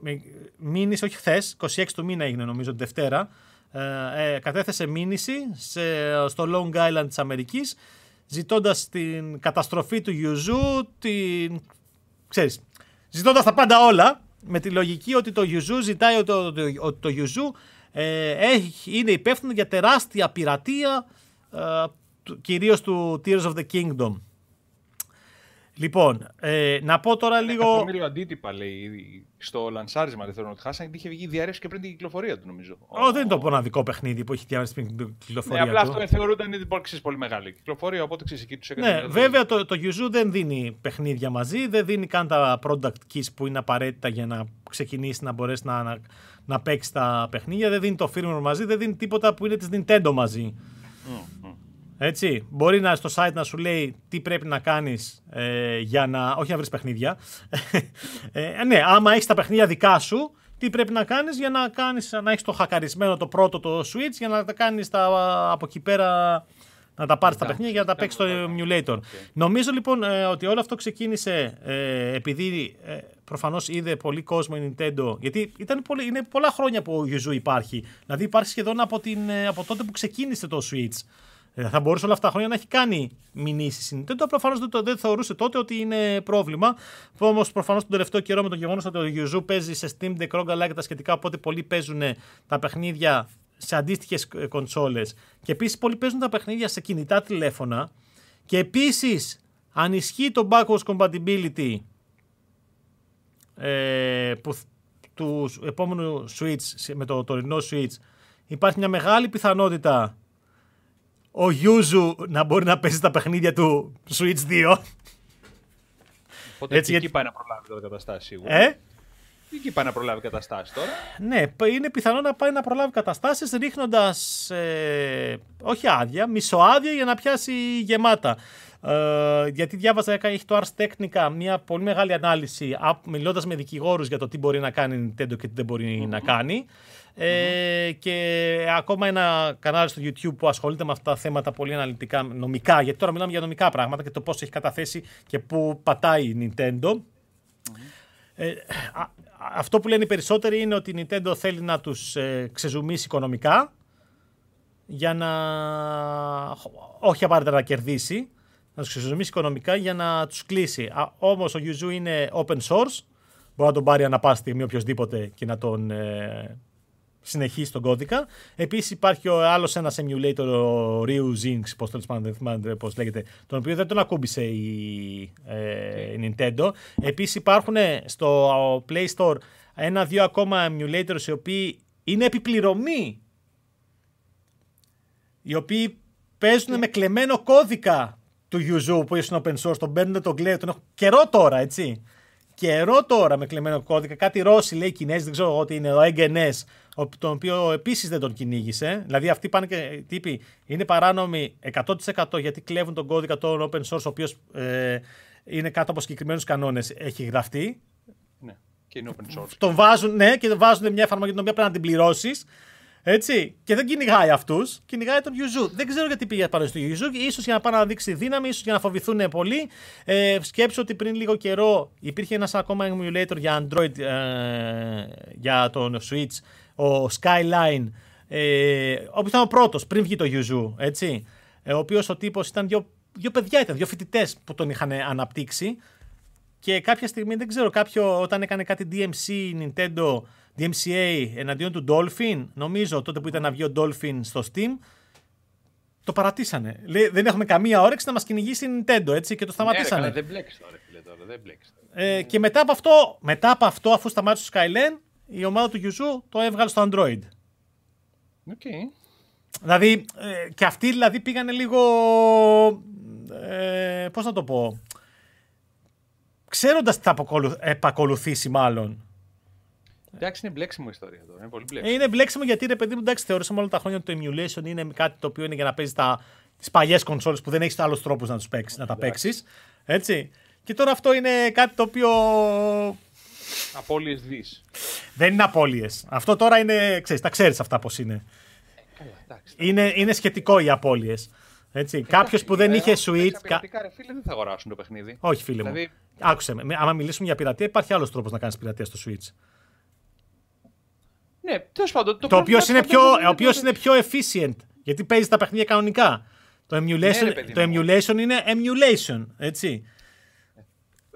[SPEAKER 1] μήνυση, όχι χθες, 26 του μήνα έγινε νομίζω τη Δευτέρα. Ε, ε, κατέθεσε μήνυση σε, στο Long Island της Αμερικής ζητώντας την καταστροφή του Yuzu, την, ξέρεις, ζητώντας τα πάντα όλα, με τη λογική ότι το Yuzu ζητάει ότι το, το, το, Yuzu ε, έχει, είναι υπεύθυνο για τεράστια πειρατεία, ε, κυρίως του Tears of the Kingdom. Λοιπόν, ε, να πω τώρα λίγο.
[SPEAKER 2] Εκατομμύριο αντίτυπα λέει στο λανσάρισμα. Δεν θέλω να χάσανε γιατί είχε βγει διάρρηση και πριν την κυκλοφορία του, νομίζω.
[SPEAKER 1] Ω, δεν είναι το μοναδικό παιχνίδι που έχει διάρρηση πριν την κυκλοφορία.
[SPEAKER 2] Ναι, απλά του. αυτό θεωρούνταν ότι πολύ μεγάλη κυκλοφορία. Οπότε ξέρεις εκεί τους
[SPEAKER 1] έκανε. Ναι, βέβαια το, το Yuzu δεν δίνει παιχνίδια μαζί, δεν δίνει καν τα product keys που είναι απαραίτητα για να ξεκινήσει να μπορέσει να, να, να παίξεις τα παιχνίδια. Δεν δίνει το firmware μαζί, δεν δίνει τίποτα που είναι της Nintendo μαζί. Mm, έτσι, μπορεί να στο site να σου λέει τι πρέπει να κάνεις ε, για να, όχι να βρεις παιχνίδια. ε, ναι, άμα έχεις τα παιχνίδια δικά σου, τι πρέπει να κάνεις για να, κάνεις, να έχεις το χακαρισμένο το πρώτο το Switch για να τα κάνεις τα, από εκεί πέρα να τα πάρεις τα παιχνίδια για να τα παίξεις στο emulator. Νομίζω λοιπόν ε, ότι όλο αυτό ξεκίνησε ε, επειδή ε, προφανώς είδε πολύ κόσμο η Nintendo. Γιατί ήταν πολύ, είναι πολλά χρόνια που ο Yuzu υπάρχει. Δηλαδή υπάρχει σχεδόν από, την, ε, από τότε που ξεκίνησε το Switch. Ε, θα μπορούσε όλα αυτά τα χρόνια να έχει κάνει μηνύσεις η Nintendo. Προφανώς δεν, δεν θεωρούσε τότε ότι είναι πρόβλημα. Όμως προφανώς τον τελευταίο καιρό με το γεγονός ότι ο Yuzu παίζει σε Steam Deck, Rogue και τα σχετικά, οπότε πολλοί παίζουν τα παιχνίδια σε αντίστοιχες κονσόλες. Και επίσης πολλοί παίζουν τα παιχνίδια σε κινητά τηλέφωνα. Και επίσης, αν ισχύει το backwards compatibility ε, που, τους επόμενους Switch με το τωρινό Switch, υπάρχει μια μεγάλη πιθανότητα ο Γιούζου να μπορεί να παίζει τα παιχνίδια του Switch 2.
[SPEAKER 2] Οπότε Έτσι, εκεί πάει να προλάβει το καταστάσει σίγουρα.
[SPEAKER 1] Ε;
[SPEAKER 2] Εκεί πάει να προλάβει καταστάσει τώρα.
[SPEAKER 1] Ναι, είναι πιθανό να πάει να προλάβει καταστάσεις ρίχνοντας. Ε, όχι άδεια, μισοάδεια για να πιάσει γεμάτα. Ε, γιατί διάβαζα, έχει το Ars Technica μια πολύ μεγάλη ανάλυση μιλώντας με δικηγόρους για το τι μπορεί να κάνει η Nintendo και τι δεν μπορει να κάνει. Ε, και ακόμα ένα κανάλι στο YouTube που ασχολείται με αυτά τα θέματα πολύ αναλυτικά νομικά, γιατί τώρα μιλάμε για νομικά πράγματα και το πώς έχει καταθέσει και πού πατάει η Nintendo. Ε, αυτό που λένε οι περισσότεροι είναι ότι η Nintendo θέλει να τους ε, ξεζουμίσει οικονομικά για να όχι απαραίτητα να κερδίσει, να τους ξεζουμίσει οικονομικά για να τους κλείσει. όμως ο Yuzu είναι open source, μπορεί να τον πάρει ανά πάση στιγμή οποιοδήποτε και να τον ε, συνεχίσει τον κώδικα. Επίσης υπάρχει ο άλλος ένας emulator, ο Ryu Zinx, πώς τέλο πάντων δεν θυμάμαι πώς λέγεται, τον οποίο δεν τον ακούμπησε η, ε, η Nintendo. Επίσης υπάρχουν στο Play Store ένα-δύο ακόμα emulators οι οποίοι είναι επιπληρωμή. Οι οποίοι παίζουν με κλεμμένο κώδικα του Yuzu που είναι open source, τον παίρνουν τον κλαίω, τον έχω καιρό τώρα, έτσι. Καιρό τώρα με κλεμμένο κώδικα. Κάτι Ρώσοι λέει Κινέζοι, δεν ξέρω ότι είναι ο Εγγενέ, τον οποίο επίσης δεν τον κυνήγησε. Δηλαδή αυτοί πάνε και τύποι είναι παράνομοι 100% γιατί κλέβουν τον κώδικα των open source, ο οποίος ε, είναι κάτω από συγκεκριμένους κανόνες, έχει γραφτεί.
[SPEAKER 2] Ναι, και είναι open source.
[SPEAKER 1] Τον βάζουν, ναι, και βάζουν μια εφαρμογή την οποία πρέπει να την πληρώσεις. Έτσι. Και δεν κυνηγάει αυτούς, κυνηγάει τον Yuzu. Δεν ξέρω γιατί πήγε πάνω στο Yuzu. σω για να πάει να δείξει δύναμη, ίσως για να φοβηθούν πολύ. Ε, σκέψω ότι πριν λίγο καιρό υπήρχε ένας ακόμα emulator για Android ε, για τον Switch, ο Skyline. Ε, ο ήταν ο πρώτος πριν βγει το Yuzu. Έτσι. Ε, ο οποίος ο τύπος ήταν δύο, δύο παιδιά, ήταν δύο φοιτητές που τον είχαν αναπτύξει. Και κάποια στιγμή, δεν ξέρω, κάποιο όταν έκανε κάτι DMC, Nintendo, DMCA εναντίον του Dolphin, νομίζω τότε που ήταν να βγει ο Dolphin στο Steam, το παρατήσανε. Λέει, δεν έχουμε καμία όρεξη να μας κυνηγήσει η Nintendo έτσι και το σταματήσανε.
[SPEAKER 2] Ναι, δεν μπλέξει τώρα, φίλε, τώρα. Δεν μπλέξει
[SPEAKER 1] Ε, και μετά από, αυτό, μετά από αυτό, αφού σταμάτησε το Skyline, η ομάδα του Yuzu το έβγαλε στο Android.
[SPEAKER 2] Okay.
[SPEAKER 1] Δηλαδή, ε, και αυτοί δηλαδή πήγανε λίγο. Ε, πώς να το πω. Ξέροντας τι θα επακολουθήσει, μάλλον.
[SPEAKER 2] Εντάξει, είναι μπλέξιμο ιστορία τώρα. Είναι πολύ μπλέξιμο.
[SPEAKER 1] Είναι μπλέξιμο γιατί ρε παιδί μου, εντάξει, θεωρήσαμε όλα τα χρόνια ότι το emulation είναι κάτι το οποίο είναι για να παίζεις τις παλιές κονσόλε που δεν έχεις άλλους τρόπους να, τους παίξεις, να τα παίξεις. Έτσι. Και τώρα αυτό είναι κάτι το οποίο.
[SPEAKER 2] Απόλυε δις.
[SPEAKER 1] Δεν είναι απόλυε. Αυτό τώρα είναι. Ξέρεις, τα ξέρεις αυτά πώς είναι.
[SPEAKER 2] καλά,
[SPEAKER 1] είναι. Είναι σχετικό οι απώλειες. Έτσι. Κάποιος που δεν είχε Switch.
[SPEAKER 2] Κα... Ρε φίλε, δεν θα αγοράσουν το παιχνίδι.
[SPEAKER 1] Όχι, φίλε δηλαδή... μου. Άκουσε με. Άμα μιλήσουμε για πειρατεία, υπάρχει άλλος τρόπος να κάνεις πειρατεία στο Switch.
[SPEAKER 2] Ναι, τέλος πάντων.
[SPEAKER 1] Το, το οποίος είναι, πιο, είναι πιο efficient. Γιατί παίζει τα παιχνίδια κανονικά. Το emulation, ναι, το emulation είναι emulation, έτσι.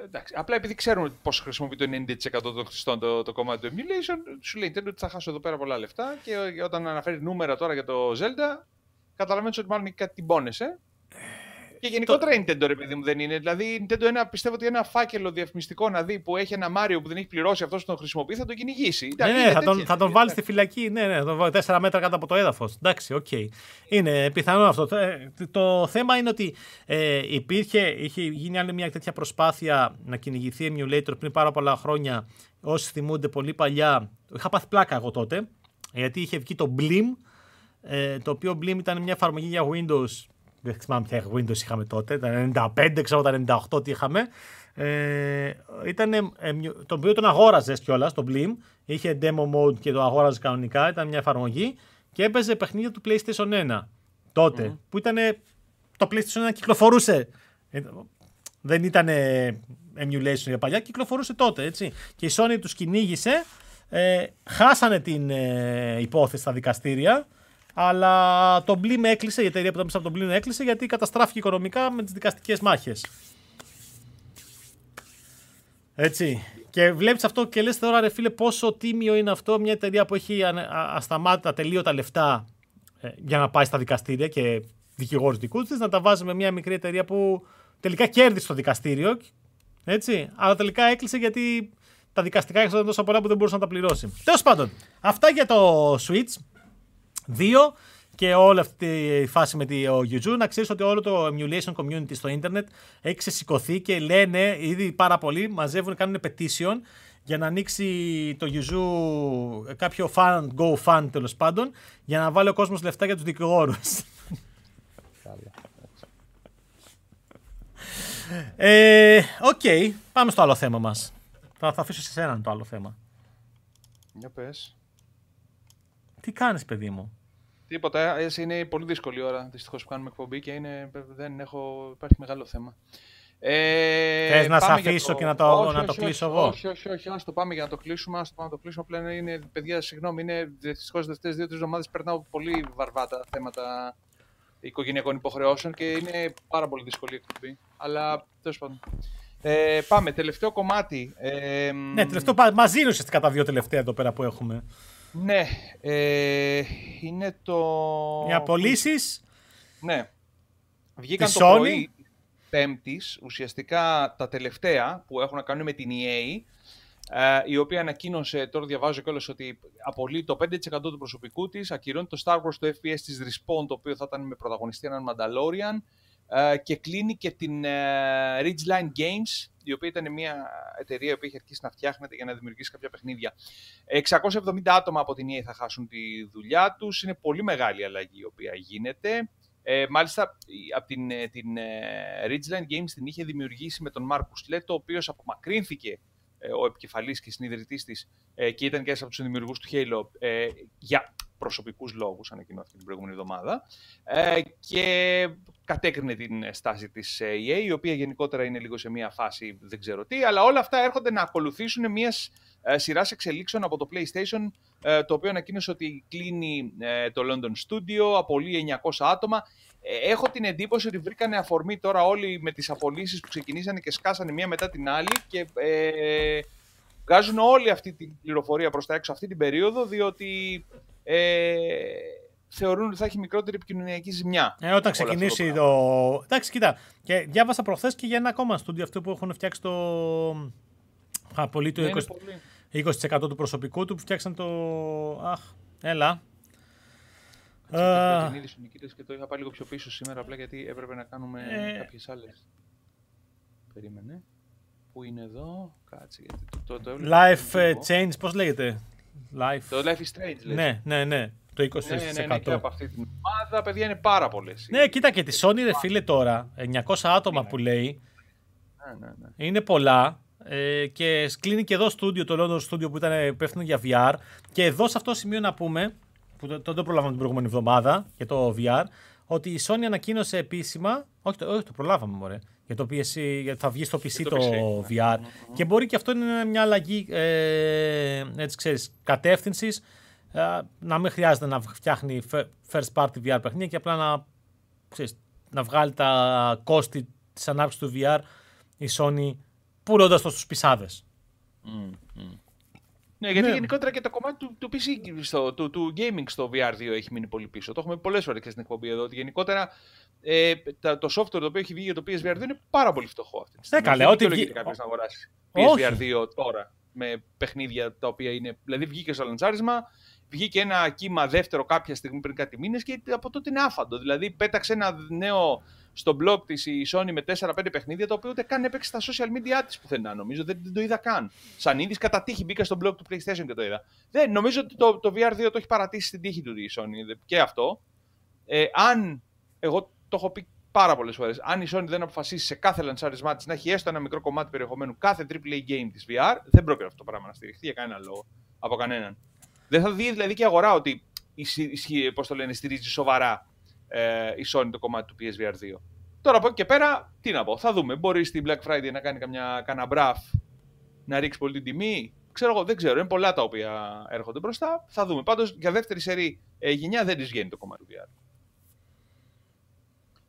[SPEAKER 2] Εντάξει, απλά επειδή ξέρουν πώς χρησιμοποιεί το 90% των χρηστών το, το κομμάτι του emulation, σου λέει ότι θα χάσω εδώ πέρα πολλά λεφτά και όταν αναφέρει νούμερα τώρα για το Zelda, καταλαβαίνεις ότι μάλλον κάτι τυμπώνεσαι και γενικότερα η Nintendo, ρε παιδί μου, δεν είναι. Δηλαδή η Nintendo ένα, πιστεύω ότι ένα φάκελο διαφημιστικό να δει που έχει ένα Μάριο που δεν έχει πληρώσει αυτός που τον χρησιμοποιεί, θα τον κυνηγήσει.
[SPEAKER 1] Ναι, ναι, θα τον, θα τον βάλει στη φυλακή. Ναι, ναι, θα τον βάλει τέσσερα μέτρα κάτω από το έδαφος. Εντάξει, OK. Okay. Είναι πιθανό αυτό. Το θέμα είναι ότι ε, υπήρχε, είχε γίνει άλλη μια τέτοια προσπάθεια να κυνηγηθεί emulator πριν πάρα πολλά χρόνια. Όσοι θυμούνται πολύ παλιά, είχα πάθει πλάκα εγώ τότε, γιατί είχε βγει το Blim, ε, το οποίο Blim ήταν μια εφαρμογή για Windows δεν θυμάμαι ποια Windows είχαμε τότε, τα 95, ξέρω τα 98 τι είχαμε. Ε, ήταν, ε, το οποίο τον αγόραζες κιόλας, το Blim. Είχε demo mode και το αγόραζε κανονικά. Ήταν μια εφαρμογή και έπαιζε παιχνίδια του PlayStation 1 τότε. Που ήταν το PlayStation 1 κυκλοφορούσε. Ε, δεν ήταν emulation για παλιά, κυκλοφορούσε τότε. Έτσι. Και η Sony τους κυνήγησε. Ε, χάσανε την ε, υπόθεση στα δικαστήρια. Αλλά το Blim έκλεισε, η εταιρεία που ήταν από το Blim έκλεισε γιατί καταστράφηκε οικονομικά με τις δικαστικές μάχες. Έτσι. Και βλέπεις αυτό και λες τώρα ρε φίλε πόσο τίμιο είναι αυτό μια εταιρεία που έχει ασταμάτητα τελείωτα λεφτά ε, για να πάει στα δικαστήρια και δικηγόρους δικούς της να τα βάζει με μια μικρή εταιρεία που τελικά κέρδισε το δικαστήριο έτσι, αλλά τελικά έκλεισε γιατί τα δικαστικά έξοδα τόσο πολλά που δεν μπορούσε να τα πληρώσει. Τέλος πάντων, αυτά για το Switch. Δύο και όλη αυτή η φάση με το Yuzu. Να ξέρεις ότι όλο το emulation community στο Ιντερνετ έχει ξεσηκωθεί και λένε ήδη πάρα πολλοί, μαζεύουν, κάνουν petition για να ανοίξει το Yuzu κάποιο fund, GoFund τέλος πάντων, για να βάλει ο κόσμος λεφτά για τους δικηγόρους. Ε, OK, okay, πάμε στο άλλο θέμα μας. Θα, θα αφήσω σε σένα το άλλο θέμα.
[SPEAKER 2] Για πες.
[SPEAKER 1] Τι κάνεις παιδί μου;
[SPEAKER 2] Τίποτα, εσύ είναι πολύ δύσκολη ώρα δυστυχώς που κάνουμε εκπομπή και είναι, δεν έχω, υπάρχει μεγάλο θέμα.
[SPEAKER 1] Ε, Θες να σε αφήσω και να το, όχι, να το κλείσω
[SPEAKER 2] όχι,
[SPEAKER 1] εγώ;
[SPEAKER 2] Όχι, όχι, όχι, ας το πάμε για να το κλείσουμε. Ας το πάμε να το κλείσουμε. Πλέον είναι, παιδιά, συγγνώμη, είναι δυστυχώς τι τελευταίε δύο-τρεις εβδομάδες περνάω πολύ βαρβάτα θέματα οικογενειακών υποχρεώσεων και είναι πάρα πολύ δύσκολη η εκπομπή. Αλλά τέλος πάντων. Ε, πάμε, τελευταίο κομμάτι. Ε,
[SPEAKER 1] ναι, τελευταίο μαζί είναι ουσιαστικά τα δύο τελευταία εδώ πέρα που έχουμε.
[SPEAKER 2] Ναι, ε, είναι το...
[SPEAKER 1] Οι απολύσεις.
[SPEAKER 2] Ναι. Βγήκαν το Sony. πρωί Πέμπτης, ουσιαστικά τα τελευταία που έχουν να κάνουν με την EA, ε, η οποία ανακοίνωσε, τώρα διαβάζω κιόλας ότι απολύει το 5% του προσωπικού της, ακυρώνει το Star Wars, το FPS της Respawn, το οποίο θα ήταν με πρωταγωνιστή έναν Mandalorian, ε, και κλείνει και την ε, Ridgeline Games, η οποία ήταν μια εταιρεία που είχε αρχίσει να φτιάχνεται για να δημιουργήσει κάποια παιχνίδια. 670 άτομα από την EA θα χάσουν τη δουλειά τους. Είναι πολύ μεγάλη αλλαγή η οποία γίνεται. Ε, μάλιστα, από την, την Ridgeline Games την είχε δημιουργήσει με τον Μάρκους Λέτο, ο οποίος απομακρύνθηκε ε, ο επικεφαλής και συνειδητής της ε, και ήταν και ένας από τους δημιουργούς του Halo ε, για προσωπικούς λόγους, ανακοινώθηκε την προηγούμενη εβδομάδα και κατέκρινε την στάση της EA, η οποία γενικότερα είναι λίγο σε μια φάση δεν ξέρω τι, αλλά όλα αυτά έρχονται να ακολουθήσουν μια σειράς εξελίξεων από το PlayStation, το οποίο ανακοίνωσε ότι κλείνει το London Studio, απολύει 900 άτομα. Ε, έχω την εντύπωση ότι βρήκανε αφορμή τώρα όλοι με τις απολύσεις που ξεκινήσανε και σκάσανε μία μετά την άλλη και ε, βγάζουν όλη αυτή την πληροφορία προς τα έξω αυτή την περίοδο διότι ε, θεωρούν ότι θα έχει μικρότερη επικοινωνιακή ζημιά.
[SPEAKER 1] Ε, όταν ξεκινήσει το, το... Εντάξει, κοίτα. Και διάβασα προχθές και για ένα ακόμα στούντιο αυτό που έχουν φτιάξει το... Απολύτω το 20... 20% του προσωπικού του που φτιάξαν το... Αχ, έλα.
[SPEAKER 2] Uh, την είδηση και το είχα πάει λίγο πιο πίσω σήμερα απλά γιατί έπρεπε να κάνουμε ε... κάποιες άλλες. Περίμενε. Πού είναι εδώ, κάτσε γιατί το, το, το
[SPEAKER 1] Life uh, Change, πώς λέγεται;
[SPEAKER 2] Life... Το Life is Strange, λες.
[SPEAKER 1] Ναι, ναι, ναι. Το 20%. Ναι, ναι, ναι,
[SPEAKER 2] και από αυτή την ομάδα, παιδιά, είναι πάρα πολλές.
[SPEAKER 1] Ναι, κοίτα και τη Sony, ρε φίλε, τώρα, 900 άτομα που λέει, ναι, ναι, ναι. είναι πολλά. Ε, και κλείνει και εδώ στούντιο, το London Studio που ήταν υπεύθυνο για VR. Και εδώ σε αυτό το σημείο να πούμε, που το, το, το προλάβαμε την προηγούμενη εβδομάδα για το VR, ότι η Sony ανακοίνωσε επίσημα. Όχι, το, όχι, το προλάβαμε, μωρέ. Για το PC, γιατί θα βγει στο PC το, VR. Και μπορεί και αυτό είναι μια αλλαγή ε, έτσι ξέρεις, κατεύθυνσης. Ε, να μην χρειάζεται να φτιάχνει first party VR παιχνίδια και απλά να, ξέρεις, να βγάλει τα κόστη της ανάπτυξης του VR η Sony πουλώντας το στους πισάδες.
[SPEAKER 2] Ναι, γιατί ναι. γενικότερα και το κομμάτι του, του PC, στο, του, του gaming στο VR2 έχει μείνει πολύ πίσω. Το έχουμε πολλές φορές και στην εκπομπή εδώ. Ότι γενικότερα ε, το software το οποίο έχει βγει για το PSVR2 είναι πάρα πολύ φτωχό αυτή τη στιγμή.
[SPEAKER 1] Ναι, καλά, ότι
[SPEAKER 2] βγει... κάποιος να αγοράσει PSVR2 τώρα με παιχνίδια τα οποία είναι. Δηλαδή βγήκε στο λαντσάρισμα, βγήκε ένα κύμα δεύτερο κάποια στιγμή πριν κάτι μήνες και από τότε είναι άφαντο. Δηλαδή πέταξε ένα νέο στο blog της η Sony με 4-5 παιχνίδια, τα οποία ούτε καν έπαιξε στα social media της πουθενά. Νομίζω δεν, δεν το είδα καν. Σαν είδης κατά τύχη μπήκα στο blog του PlayStation και το είδα. Δεν, νομίζω ότι το, το VR2 το έχει παρατήσει στην τύχη του η Sony και αυτό. Ε, αν, εγώ το έχω πει πάρα πολλές φορές, αν η Sony δεν αποφασίσει σε κάθε λανσάρισμά της να έχει έστω ένα μικρό κομμάτι περιεχομένου κάθε AAA game της VR, δεν πρόκειται αυτό το πράγμα να στηριχθεί για κανένα λόγο από κανέναν. Δεν θα δει δηλαδή και η αγορά ότι πώς το λένε, στηρίζει σοβαρά ε, η Sony το κομμάτι του PSVR 2. Τώρα από εκεί και πέρα, τι να πω, θα δούμε. Μπορεί στην Black Friday να κάνει καμιά, κανένα μπραφ, να ρίξει πολύ την τιμή. Ξέρω εγώ, δεν ξέρω. Είναι πολλά τα οποία έρχονται μπροστά. Θα δούμε. Πάντως για δεύτερη σερή ε, γενιά δεν της βγαίνει το κομμάτι του VR.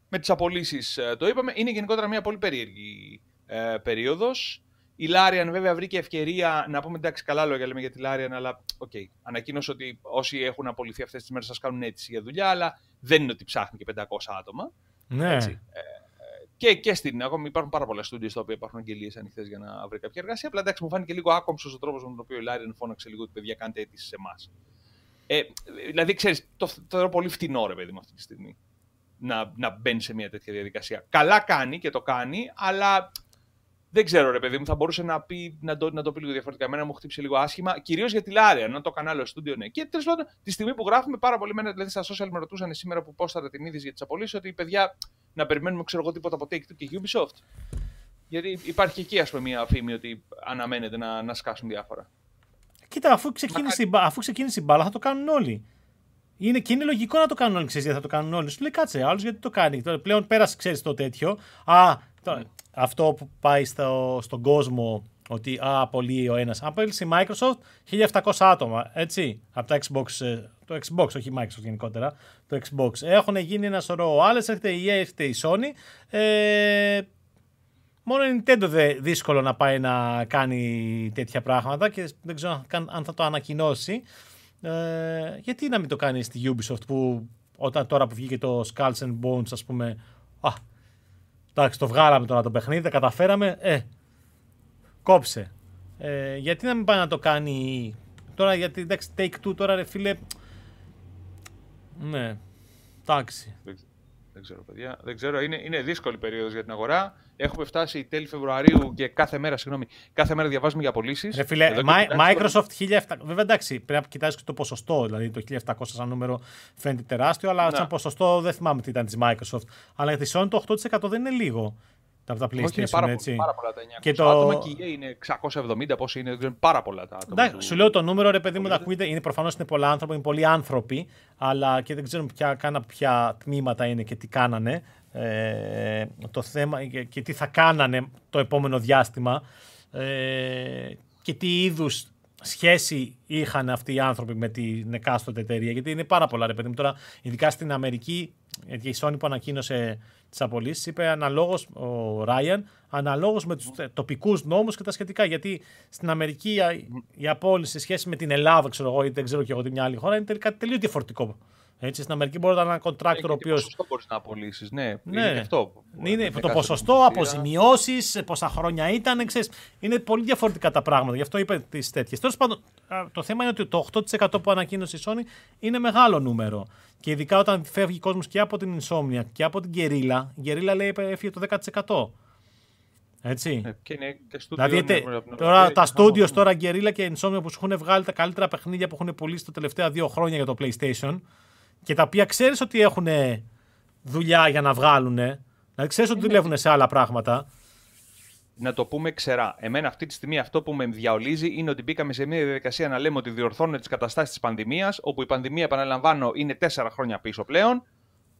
[SPEAKER 2] Με τις απολύσεις ε, το είπαμε. Είναι γενικότερα μια πολύ περίεργη ε, περίοδος. Η Larian βέβαια βρήκε ευκαιρία να πούμε εντάξει καλά λόγια λέμε για τη Larian, αλλά OK. Okay, ανακοίνωσε ότι όσοι έχουν απολυθεί αυτές τις μέρες θα κάνουν αίτηση για δουλειά, αλλά δεν είναι ότι ψάχνει και 500 άτομα.
[SPEAKER 1] Ναι. Έτσι.
[SPEAKER 2] Ε, και, και στην ακόμα υπάρχουν πάρα πολλά στούντια στα οποία υπάρχουν αγγελίες ανοιχτές για να βρει κάποια εργασία. Απλά εντάξει, μου φάνηκε λίγο άκομψος ο τρόπος με τον οποίο η Larian φώναξε λίγο ότι παιδιά κάνετε αίτηση σε εμάς. Ε, δηλαδή, ξέρεις, το, το θεωρώ πολύ φτηνό ρε παιδί μου αυτή τη στιγμή να, να μπαίνει σε μια τέτοια διαδικασία. Καλά κάνει και το κάνει, αλλά δεν ξέρω, ρε παιδί μου, θα μπορούσε να, πει, να, το, να το πει λίγο διαφορετικά. Εμένα μου χτύπησε λίγο άσχημα, κυρίως για τη Λάρια, να το κανάλι στούντιο, ναι. Και τέλος πάντων, τη στιγμή που γράφουμε πάρα πολύ μένα, δηλαδή στα social με ρωτούσαν σήμερα που πόσταρα την είδηση για τις απολύσεις, ότι παιδιά να περιμένουμε, ξέρω εγώ, τίποτα από Take και Ubisoft. Γιατί υπάρχει και εκεί, ας πούμε, μια φήμη ότι αναμένεται να, να σκάσουν διάφορα.
[SPEAKER 1] Κοίτα, αφού ξεκίνησε, Μα... αφού ξεκίνησε η μπάλα, θα το κάνουν όλοι. Είναι, και είναι λογικό να το κάνουν όλοι, ξέρεις γιατί θα το κάνουν όλοι. Σου λέει κάτσε, άλλος γιατί το κάνει. Τώρα πλέον πέρασε, ξέρεις το τέτοιο. Α, το, αυτό που πάει στο, στον κόσμο ότι α, απολύει ο ένας. Απέλυσε η Microsoft 1700 άτομα, έτσι, από το Xbox, ε, το Xbox, όχι η Microsoft γενικότερα, το Xbox. Έχουν γίνει ένα σωρό άλλες, έρχεται η EA, έρχεται η Sony. Ε, μόνο η Nintendo δε, δύσκολο να πάει να κάνει τέτοια πράγματα και δεν ξέρω αν θα το ανακοινώσει. Ε, γιατί να μην το κάνει στη Ubisoft που όταν τώρα που βγήκε το Skulls and Bones ας πούμε α, Εντάξει, το βγάλαμε τώρα το παιχνίδι, τα καταφέραμε. Ε, κόψε. Ε, γιατί να μην πάει να το κάνει τώρα, γιατί εντάξει, take two τώρα ρε φίλε. Ναι, εντάξει.
[SPEAKER 2] Δεν ξέρω, παιδιά. Δεν ξέρω. Είναι, είναι δύσκολη περίοδος για την αγορά. Έχουμε φτάσει τέλη Φεβρουαρίου και κάθε μέρα, συγγνώμη, κάθε μέρα διαβάζουμε για απολύσεις.
[SPEAKER 1] Ρε φίλε, Microsoft 1700. Βέβαια εντάξει, πρέπει να κοιτάξεις και το ποσοστό. Δηλαδή το 1700 σαν νούμερο φαίνεται τεράστιο, αλλά σαν ποσοστό δεν θυμάμαι τι ήταν της Microsoft. Αλλά για τη Sony το 8% δεν είναι λίγο από τα PlayStation. Όχι, είναι
[SPEAKER 2] πάρα,
[SPEAKER 1] έτσι.
[SPEAKER 2] πάρα πολλά τα 900 και το... άτομα και είναι 670, πόσοι είναι, είναι πάρα πολλά τα άτομα.
[SPEAKER 1] Εντάξει, σου λέω το νούμερο, ρε παιδί μου, τα ακούτε, είναι προφανώς είναι πολλά άνθρωποι, είναι πολλοί άνθρωποι, αλλά και δεν ξέρουμε ποια, κάνα, ποια τμήματα είναι και τι κάνανε. Ε, το θέμα και, και τι θα κάνανε το επόμενο διάστημα ε, και τι είδους σχέση είχαν αυτοί οι άνθρωποι με την εκάστοτε εταιρεία. Γιατί είναι πάρα πολλά, ρε παιδί μου. Τώρα, ειδικά στην Αμερική, γιατί η Sony που ανακοίνωσε τις απολύσεις, είπε αναλόγως ο Ράιαν, αναλόγως με τους τοπικούς νόμους και τα σχετικά. Γιατί στην Αμερική η απόλυση σε σχέση με την Ελλάδα, ξέρω εγώ, ή δεν ξέρω και εγώ τι μια άλλη χώρα, είναι τελικά τελείως διαφορετικό. Έτσι, στην Αμερική μπορεί να είναι ένα contractor ο οποίο.
[SPEAKER 2] ποσοστό μπορείς να απολύσεις, ναι. ναι. Είναι αυτό.
[SPEAKER 1] Είναι το ποσοστό, αποζημιώσεις, πόσα χρόνια ήταν. Ξέρεις, είναι πολύ διαφορετικά τα πράγματα. Γι' αυτό είπε τις τέτοιες. Τέλος πάντων, το θέμα είναι ότι το 8% που ανακοίνωσε η Sony είναι μεγάλο νούμερο. Και ειδικά όταν φεύγει ο κόσμος και από την Insomnia και από την Guerrilla, η Guerrilla λέει έφυγε το 10%. Έτσι.
[SPEAKER 2] Ε, και είναι και
[SPEAKER 1] δηλαδή, τώρα, τα studios τώρα Guerrilla και Insomnia που σου έχουν βγάλει τα καλύτερα παιχνίδια που έχουν πουλήσει τα τελευταία δύο χρόνια για το PlayStation και τα οποία ξέρεις ότι έχουν δουλειά για να βγάλουν. Δηλαδή ξέρεις ότι δουλεύουν σε άλλα πράγματα.
[SPEAKER 2] Να το πούμε ξερά. Εμένα αυτή τη στιγμή αυτό που με διαολίζει είναι ότι μπήκαμε σε μια διαδικασία να λέμε ότι διορθώνουν τις καταστάσεις της πανδημίας, όπου η πανδημία, επαναλαμβάνω, είναι τέσσερα χρόνια πίσω πλέον.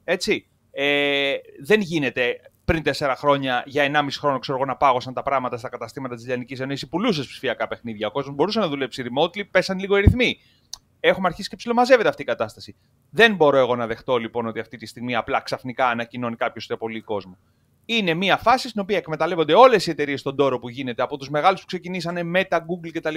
[SPEAKER 2] Έτσι. Ε, δεν γίνεται πριν τέσσερα χρόνια για 1,5 χρόνο ξέρω εγώ, να πάγωσαν τα πράγματα στα καταστήματα της Λιανική Ενώσης. Πουλούσε ψηφιακά παιχνίδια. Ο κόσμος μπορούσε να δουλέψει remotely, πέσαν λίγο οι ρυθμοί έχουμε αρχίσει και ψιλομαζεύεται αυτή η κατάσταση. Δεν μπορώ εγώ να δεχτώ λοιπόν ότι αυτή τη στιγμή απλά ξαφνικά ανακοινώνει κάποιος ότι απολύει κόσμο. Είναι μια φάση στην οποία εκμεταλλεύονται όλες οι εταιρείες στον τόρο που γίνεται από τους μεγάλους που ξεκινήσανε Meta, Google κτλ.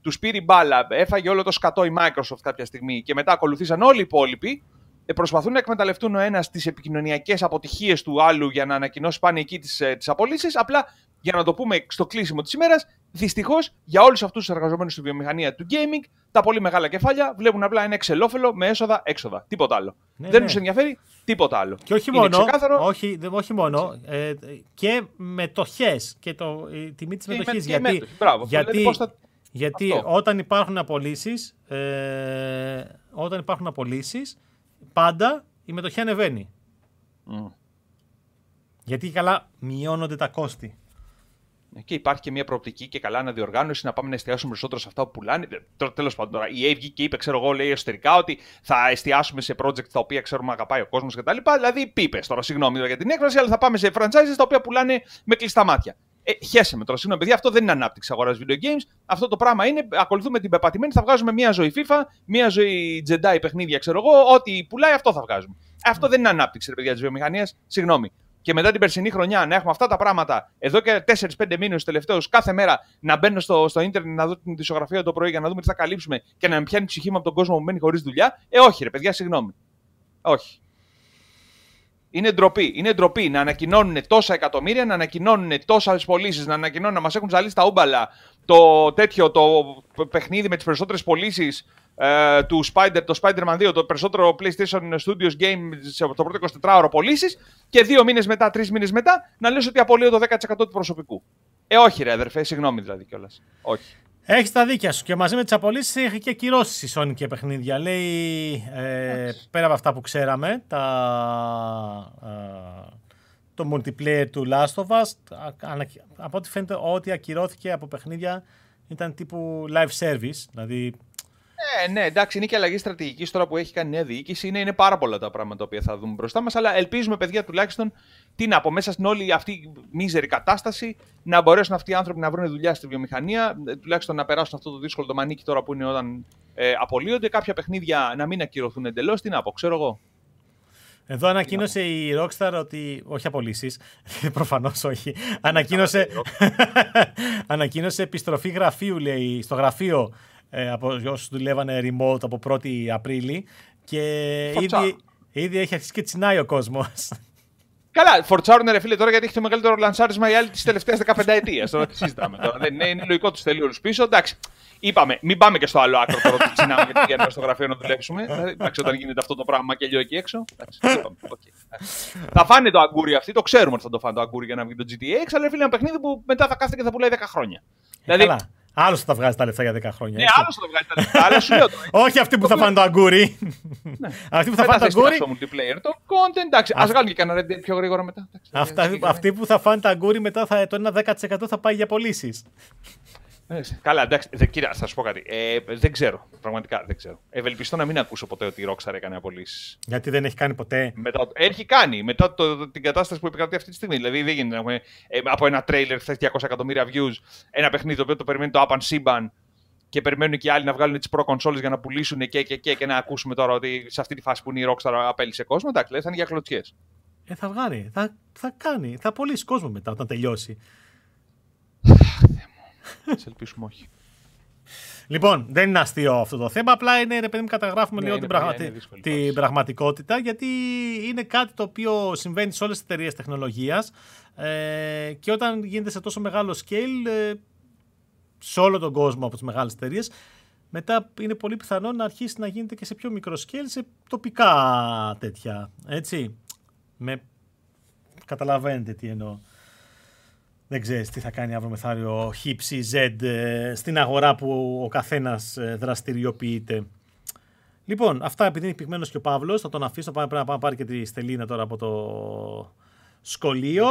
[SPEAKER 2] Τους πήρε μπάλα, έφαγε όλο το σκατό η Microsoft κάποια στιγμή και μετά ακολουθήσαν όλοι οι υπόλοιποι. Ε, προσπαθούν να εκμεταλλευτούν ο ένας τις επικοινωνιακές αποτυχίες του άλλου για να ανακοινώσει πάνε εκεί τις ε, απολύσεις. Απλά για να το πούμε στο κλείσιμο της ημέρας, δυστυχώς για όλους αυτούς τους εργαζομένους στη βιομηχανία του gaming, τα πολύ μεγάλα κεφάλια βλέπουν απλά ένα εξελόφελο με έσοδα-έξοδα. Τίποτα άλλο. Ναι, Δεν ναι. τους ενδιαφέρει τίποτα άλλο.
[SPEAKER 1] Και όχι μόνο. Ξεκάθαρο... Όχι, όχι μόνο. Ε, και μετοχέ και το, η τιμή της μετοχής. Γιατί, γιατί, γιατί όταν υπάρχουν απολύσεις, ε, όταν υπάρχουν απολύσεις, πάντα η μετοχή ανεβαίνει. Mm. Γιατί καλά μειώνονται τα κόστη.
[SPEAKER 2] Και υπάρχει και μια προοπτική και καλά αναδιοργάνωση να πάμε να εστιάσουμε περισσότερο σε αυτά που πουλάνε. Τέλος πάντων, τώρα η AV και είπε, ξέρω εγώ, λέει εσωτερικά ότι θα εστιάσουμε σε project τα οποία ξέρουμε αγαπάει ο κόσμος κτλ. Δηλαδή, πίπε τώρα, συγγνώμη για την έκφραση, αλλά θα πάμε σε franchises τα οποία πουλάνε με κλειστά μάτια. Ε, χέσε με τώρα, συγγνώμη, παιδιά, αυτό δεν είναι ανάπτυξη αγοράς video games. Αυτό το πράγμα είναι, ακολουθούμε την πεπατημένη, θα βγάζουμε μία ζωή FIFA, μία ζωή Jedi παιχνίδια, ξέρω εγώ, ό,τι πουλάει αυτό θα βγάζουμε. Αυτό δεν είναι ανάπτυξη, ρε παιδιά της βιομηχανίας, συγγνώμη. Και μετά την περσινή χρονιά να έχουμε αυτά τα πράγματα εδώ και 4-5 μήνες τελευταίους κάθε μέρα να μπαίνω στο, στο ίντερνετ να δω την ισογραφία το πρωί για να δούμε τι θα καλύψουμε και να με πιάνει ψυχή μου από τον κόσμο που μένει χωρίς δουλειά. Ε, όχι, ρε παιδιά, συγγνώμη. Όχι. Είναι ντροπή. Είναι ντροπή να ανακοινώνουν τόσα εκατομμύρια, να ανακοινώνουν τόσες πωλήσεις, να ανακοινώνουν να μας έχουν ζαλίσει τα ούμπαλα το τέτοιο το παιχνίδι με τις περισσότερες πωλήσεις ε, του Spider, το Spider-Man 2, το περισσότερο PlayStation Studios game σε το πρώτο 24ωρο πωλήσεις και δύο μήνες μετά, τρεις μήνες μετά να λες ότι απολύω το 10% του προσωπικού. Ε, όχι, ρε αδερφέ, συγγνώμη δηλαδή κιόλας. Όχι.
[SPEAKER 1] Έχεις τα δίκια σου και μαζί με τις απολύσεις έχει και κυρώσεις η Sony και παιχνίδια. Λέει ε, πέρα από αυτά που ξέραμε, τα, ε, το multiplayer του Last of Us, από ό,τι φαίνεται ό,τι ακυρώθηκε από παιχνίδια ήταν τύπου live service, δηλαδή
[SPEAKER 2] ναι, ναι, εντάξει, είναι και αλλαγή στρατηγικής τώρα που έχει κάνει νέα διοίκηση. Είναι, είναι πάρα πολλά τα πράγματα που θα δούμε μπροστά μας. Αλλά ελπίζουμε, παιδιά, τουλάχιστον τι να πω, μέσα στην όλη αυτή μίζερη κατάσταση να μπορέσουν αυτοί οι άνθρωποι να βρουν δουλειά στη βιομηχανία, ε, τουλάχιστον να περάσουν αυτό το δύσκολο το μανίκι τώρα που είναι όταν ε, απολύονται. Κάποια παιχνίδια να μην ακυρωθούν εντελώς. Τι να πω, ξέρω εγώ.
[SPEAKER 1] Εδώ ανακοίνωσε η Rockstar ότι. Όχι απολύσεις. Προφανώς όχι. Ανακοίνωσε, ανακοίνωσε επιστροφή γραφείου, λέει, στο γραφείο ε, από όσους δουλεύανε remote από 1η Απρίλη. Και ήδη, ήδη έχει αρχίσει και τσινάει ο κόσμος.
[SPEAKER 2] Καλά, φορτσάρουν ρε φίλε τώρα γιατί έχει το μεγαλύτερο λανσάρισμα η άλλη της τελευταίας 15 ετία. Τώρα τι συζητάμε τώρα. Δεν είναι, είναι λογικό τους θέλει όλους πίσω. Εντάξει. Είπαμε, μην πάμε και στο άλλο άκρο τώρα ότι τσινάμε γιατί πηγαίνουμε στο γραφείο να δουλέψουμε. Εντάξει, όταν γίνεται αυτό το πράγμα και λίγο εκεί έξω. Εντάξει, είπαμε, okay. θα φάνε το αγκούρι αυτή, το ξέρουμε ότι θα το φάνε το αγκούρι για να βγει το GTA 6, αλλά φίλε ένα παιχνίδι που μετά θα κάθεται και θα πουλάει 10 χρόνια.
[SPEAKER 1] Ε, δηλαδή, Άλλος θα τα βγάζει τα λεφτά για 10 χρόνια.
[SPEAKER 2] Ναι, άλλος θα τα βγάζει τα λεφτά. Αλλά σου λέω
[SPEAKER 1] Όχι αυτοί που θα φάνε το αγκούρι.
[SPEAKER 2] Ναι. Αυτοί που θα φάνε το αγκούρι. Το multiplayer, το content, εντάξει. Α βγάλουν και κανένα Red πιο γρήγορα μετά.
[SPEAKER 1] Αυτοί που θα φάνε το αγκούρι μετά το ένα 10% θα πάει για πωλήσεις.
[SPEAKER 2] Ε, καλά, εντάξει, δε, κύριε, θα σου πω κάτι. Ε, δεν ξέρω. Πραγματικά δεν ξέρω. Ευελπιστώ να μην ακούσω ποτέ ότι η Rockstar έκανε απολύσεις.
[SPEAKER 1] Γιατί δεν έχει κάνει ποτέ.
[SPEAKER 2] Μετά, έχει κάνει. Μετά το, την κατάσταση που επικρατεί αυτή τη στιγμή. Δηλαδή δεν γίνεται να ε, από ένα τρέιλερ χθες 200 εκατομμύρια views ένα παιχνίδι το οποίο το περιμένει το Up and Siban και περιμένουν και οι άλλοι να βγάλουν τις προ consoles για να πουλήσουν και, και, και, και να ακούσουμε τώρα ότι σε αυτή τη φάση που είναι η Rockstar απέλησε κόσμο. Εντάξει, θα είναι για κλωτσιές.
[SPEAKER 1] Ε, θα βγάλει. Θα, θα κάνει. Θα πουλήσει κόσμο μετά όταν τελειώσει.
[SPEAKER 2] Σε ελπίσουμε όχι.
[SPEAKER 1] Λοιπόν, δεν είναι αστείο αυτό το θέμα. Απλά είναι, ρε παιδί μου, καταγράφουμε ναι, λίγο την, πραγματι... την πραγματικότητα. Γιατί είναι κάτι το οποίο συμβαίνει σε όλες τις εταιρείες τεχνολογίας. Ε, και όταν γίνεται σε τόσο μεγάλο scale, ε, σε όλο τον κόσμο από τις μεγάλες εταιρείες, μετά είναι πολύ πιθανό να αρχίσει να γίνεται και σε πιο μικρό scale, σε τοπικά τέτοια. Έτσι. Με... Καταλαβαίνετε τι εννοώ δεν ξέρεις τι θα κάνει αύριο μεθάριο χύψη Z ε, στην αγορά που ο καθένας ε, δραστηριοποιείται. Λοιπόν, αυτά επειδή είναι πυγμένος και ο Παύλος, θα τον αφήσω, πρέπει να πάρει και τη Στελίνα τώρα από το σχολείο.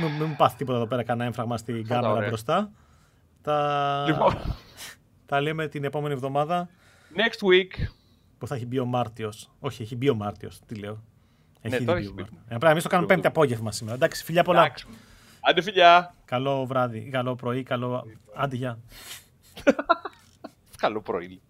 [SPEAKER 1] Μην, μην μου πάθεις τίποτα εδώ πέρα, κανένα έμφραγμα στην κάμερα μπροστά. Τα...
[SPEAKER 2] Λοιπόν.
[SPEAKER 1] τα λέμε την επόμενη εβδομάδα.
[SPEAKER 2] Next week.
[SPEAKER 1] Που θα έχει μπει ο Μάρτιος. Όχι, έχει μπει ο Μάρτιος, τι λέω.
[SPEAKER 2] Έχει ναι, τώρα έχει
[SPEAKER 1] ε, εμείς το κάνουμε πέμπτη απόγευμα σήμερα. Εντάξει, φιλιά πολλά. Εντάξει.
[SPEAKER 2] Άντε φιλιά.
[SPEAKER 1] Καλό βράδυ, καλό πρωί, καλό. Άντε, γεια.
[SPEAKER 2] καλό πρωί.